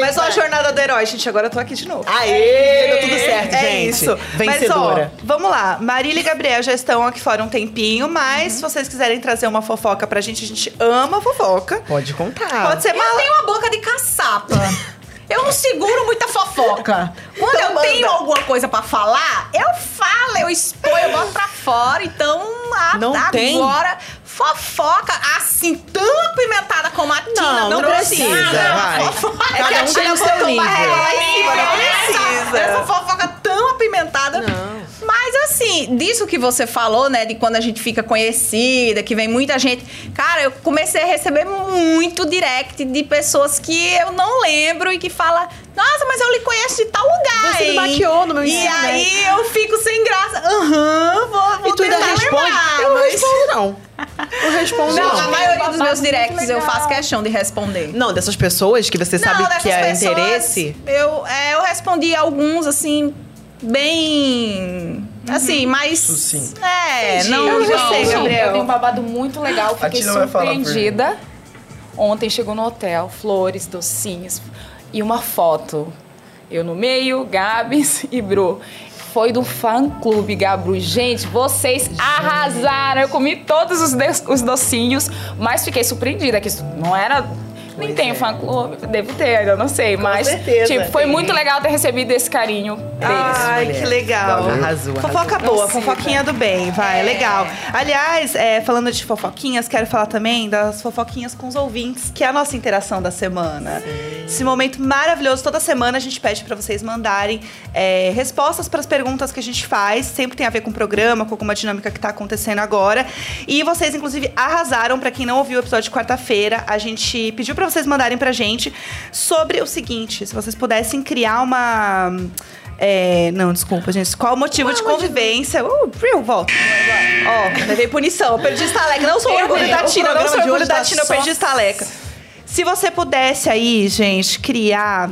Mas ó, a jornada do herói, gente. Agora eu tô aqui de novo. Aê, deu tudo certo, É gente. isso. Vencedora. Mas, ó, vamos lá. Marília e Gabriel já estão aqui fora um tempinho, mas se vocês quiserem trazer uma fofoca pra gente, a gente ama fofoca. Pode contar. Pode ser Eu mala. tenho uma boca de caçapa. Eu não seguro muita fofoca. Quando Então eu manda. tenho alguma coisa pra falar, eu falo, eu exponho, eu boto pra fora. Então, a, Não tem? Fofoca assim, tão apimentada como a Tina, Não, não precisa, vai. Fofoca. É que a Tina tem o seu botou uma lá em cima, não precisa. Essa, essa fofoca tão apimentada. Não. Mas assim, disso que você falou, né? De quando a gente fica conhecida, que vem muita gente. Cara, eu comecei a receber muito direct de pessoas que eu não lembro e que fala. Nossa, mas eu lhe conheço de tal lugar. Você me hein?" maquiou no meu E ensino aí eu fico sem graça. Aham, vou, vou E tu ainda responde? lembrar, Eu não mas- respondo, não. [laughs] Eu respondo, Não, não. a maioria dos meus directs eu faço questão de responder. Não, dessas pessoas que você sabe Não, dessas que é pessoas, interesse. Eu, é, eu respondi alguns, assim, bem. Assim, mas. Sucinto. É, não. Eu já não- sei, Gabriel. Eu tenho um babado muito legal. Fiquei surpreendida. Ontem chegou no hotel, flores, docinhos e uma foto. Eu no meio, Gabs e Bru. Foi do fã-clube, Gabru. Gente, vocês arrasaram. Eu comi todos os, os docinhos, mas fiquei surpreendida que isso não era... Nem tem fã-clube, deve ter, ainda não sei. mas, certeza tipo, foi tem. muito legal ter recebido esse carinho deles. Ai, que legal. Valeu. Arrasou, Fofoca arrasou. boa, fofoquinha do bem, vai, legal. Aliás, é, falando de fofoquinhas, quero falar também das fofoquinhas com os ouvintes, que é a nossa interação da semana. Esse momento maravilhoso, toda semana a gente pede pra vocês mandarem é, respostas para as perguntas que a gente faz, sempre tem a ver com o programa, com alguma dinâmica que tá acontecendo agora. E vocês, inclusive, arrasaram, pra quem não ouviu o episódio de quarta-feira, a gente pediu pra vocês mandarem pra gente sobre o seguinte, se vocês pudessem criar uma... É, não, desculpa, gente. Qual o motivo de convivência? Uh, Priu, volta. Ó, levei punição. Eu perdi estaleca. Não sou orgulho da Tina, não sou orgulho da tá Tina, eu perdi estaleca. Se você pudesse aí, gente, criar.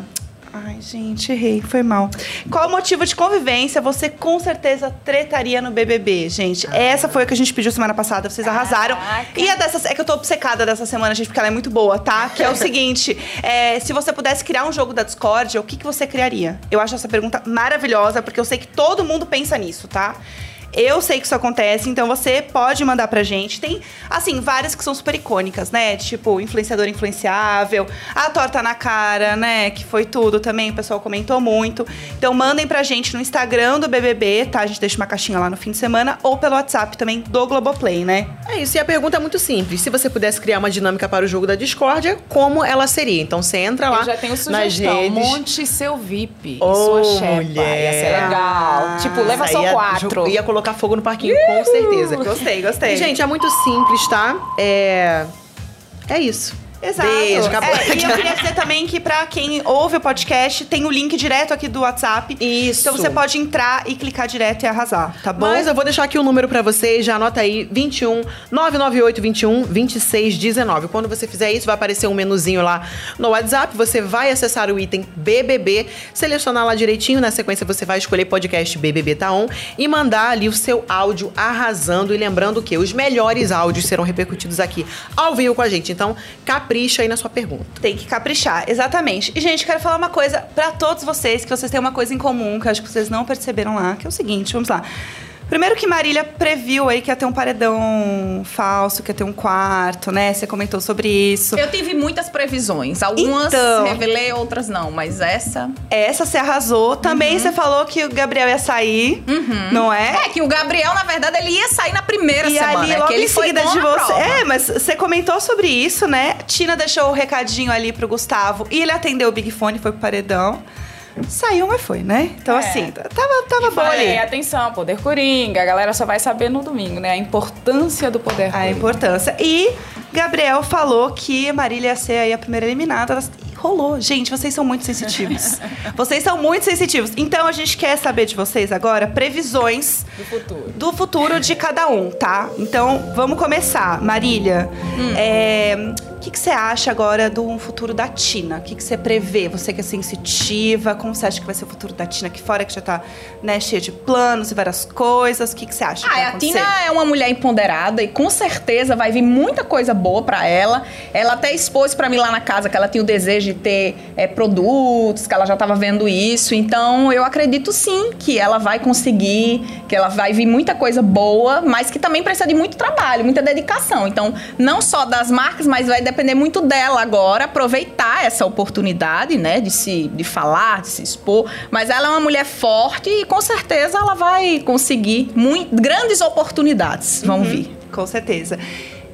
Ai, gente, errei, foi mal. Qual o motivo de convivência você com certeza tretaria no BBB, gente? Essa foi a que a gente pediu semana passada, vocês arrasaram. Caraca. E a dessas, é que eu tô obcecada dessa semana, gente, porque ela é muito boa, tá? Que é o [laughs] seguinte: é, se você pudesse criar um jogo da Discord, o que, que você criaria? Eu acho essa pergunta maravilhosa, porque eu sei que todo mundo pensa nisso, tá? Eu sei que isso acontece, então você pode mandar pra gente. Tem, assim, várias que são super icônicas, né? Tipo, influenciador influenciável, a torta na cara, né? Que foi tudo também, o pessoal comentou muito. Então mandem pra gente no Instagram do BBB, tá? A gente deixa uma caixinha lá no fim de semana, ou pelo WhatsApp também do Globoplay, né? É isso, e a pergunta é muito simples. Se você pudesse criar uma dinâmica para o jogo da discórdia, como ela seria? Então você entra lá Eu já tenho nas sugestão. redes. Monte seu VIP. Ô, sua chefa. mulher. Ia ser legal. tipo, leva só ia quatro. Ia colocar fogo no parquinho, com certeza. Gostei, gostei. E, gente, é muito simples, tá? É. É isso. Exato. Beijo, acabou. É, e eu queria dizer também que pra quem ouve o podcast, tem o link direto aqui do WhatsApp. Isso. Então você pode entrar e clicar direto e arrasar, tá bom? Mas eu vou deixar aqui o número pra vocês, já anota aí, 21 998 21 26 19. Quando você fizer isso, vai aparecer um menuzinho lá no WhatsApp, você vai acessar o item BBB, selecionar lá direitinho, na sequência você vai escolher podcast BBB Tá On e mandar ali o seu áudio arrasando e lembrando que os melhores áudios serão repercutidos aqui ao vivo com a gente. Então, capricha aí na sua pergunta. Tem que caprichar, exatamente. E, gente, quero falar uma coisa pra todos vocês, que vocês têm uma coisa em comum, que eu acho que vocês não perceberam lá, que é o seguinte, vamos lá. Primeiro que Marília previu aí que ia ter um paredão falso, que ia ter um quarto, né? Você comentou sobre isso. Eu tive muitas previsões. Algumas Então. revelei, outras não. Mas essa... Essa você arrasou. Também Uhum. você falou que o Gabriel ia sair, não é? É que o Gabriel, na verdade, ele ia sair na primeira E semana. ali, é logo que ele em seguida de você. É, mas você comentou sobre isso, né? Tina deixou o recadinho ali pro Gustavo e ele atendeu o Big Fone, foi pro paredão. Saiu, mas foi, né? Então, É. assim, tava, tava bom ali. Atenção, poder coringa. A galera só vai saber no domingo, né? A importância do poder A coringa. importância. E Gabriel falou que Marília ia ser aí a primeira eliminada. E Rolou. Gente, vocês são muito sensitivos. [laughs] vocês são muito sensitivos. Então, a gente quer saber de vocês agora previsões Do futuro. do futuro de cada um, tá? Então, vamos começar. Marília, é, o que, que você acha agora do futuro da Tina? O que, que você prevê? Você que é sensitiva, como você acha que vai ser o futuro da Tina aqui fora, que já tá né, cheia de planos e várias coisas? O que, que você acha? Ah, a? Tina é uma mulher empoderada e com certeza vai vir muita coisa boa pra ela. Ela até expôs pra mim lá na casa que ela tinha o desejo de ter é, produtos, que ela já tava vendo isso. Então eu acredito sim que ela vai conseguir, que ela vai vir muita coisa boa, mas que também precisa de muito trabalho, muita dedicação. Então, não só das marcas, mas vai depender muito dela agora aproveitar essa oportunidade, né, de se de falar, de se expor. Mas ela é uma mulher forte e com certeza ela vai conseguir muito, grandes oportunidades. Vão vir. Com certeza.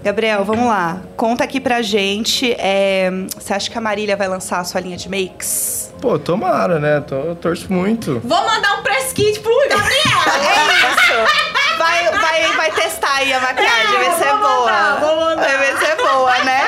Gabriel, vamos lá. Conta aqui pra gente. é, você acha que a Marília vai lançar a sua linha de makes? Pô, tomara, né? Tô, eu torço muito. Vou mandar um press kit pro Gabriel. É isso. [laughs] Vai, vai, testar aí a maquiagem, vai ser vou boa. mandar, vou mandar. Vai ser boa, né?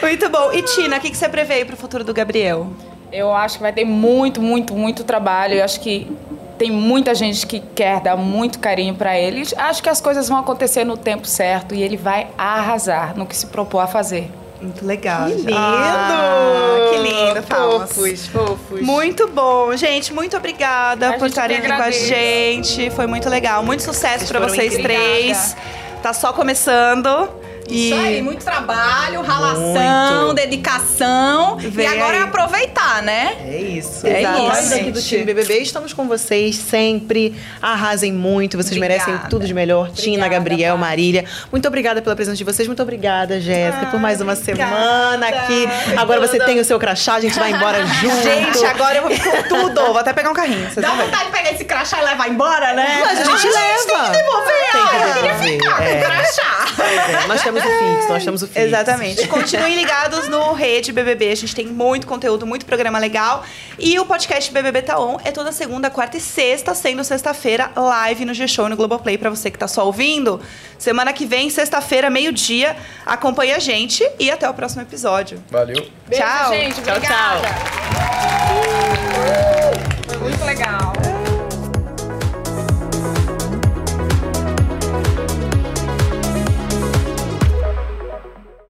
Muito bom. E Tina, o que, que você prevê aí pro futuro do Gabriel? Eu acho que vai ter muito, muito, muito trabalho. Eu acho que tem muita gente que quer dar muito carinho pra ele. Acho que as coisas vão acontecer no tempo certo e ele vai arrasar no que se propor a fazer. Muito legal. Que lindo! Ah, que lindo, palmas. Fofos, fofos. Muito bom. Gente, muito obrigada A por estarem aqui com a gente. Foi muito legal. Muito sucesso foram vocês três. Tá só começando. Isso aí, muito trabalho, ralação, Muito. dedicação. Vem e agora aí. é aproveitar, né? É isso. É Nós isso. aqui do time BBB estamos com vocês sempre. Arrasem muito, vocês Obrigada. merecem tudo de melhor. Tina, Obrigada, Gabriel, Mari. Marília. Muito obrigada pela presença de vocês. Muito obrigada, Jéssica, por mais uma obrigada. semana aqui. Agora você tem o seu crachá, a gente vai embora [laughs] junto. Gente, agora eu vou com tudo. Vou até pegar um carrinho. Vocês Dá vão ver. vontade de pegar esse crachá e levar embora, né? Mas a gente leva. Tem que devolver, Tem que ó. Eu queria devolver, ficar é. com o crachá. Pois é, nós temos é. temos o Fix, nós temos o Fix. Exatamente. [laughs] Continuem ligados no Rede BBB, a gente tem muito conteúdo, muito programa legal. E o podcast BBB Tá On é toda segunda, quarta e sexta, sendo sexta-feira live no G-Show no Globoplay para você que tá só ouvindo. Semana que vem, sexta-feira, meio-dia, acompanhe a gente e até o próximo episódio. Valeu. Beijo, tchau. gente. Obrigada. Tchau, tchau. Foi muito legal.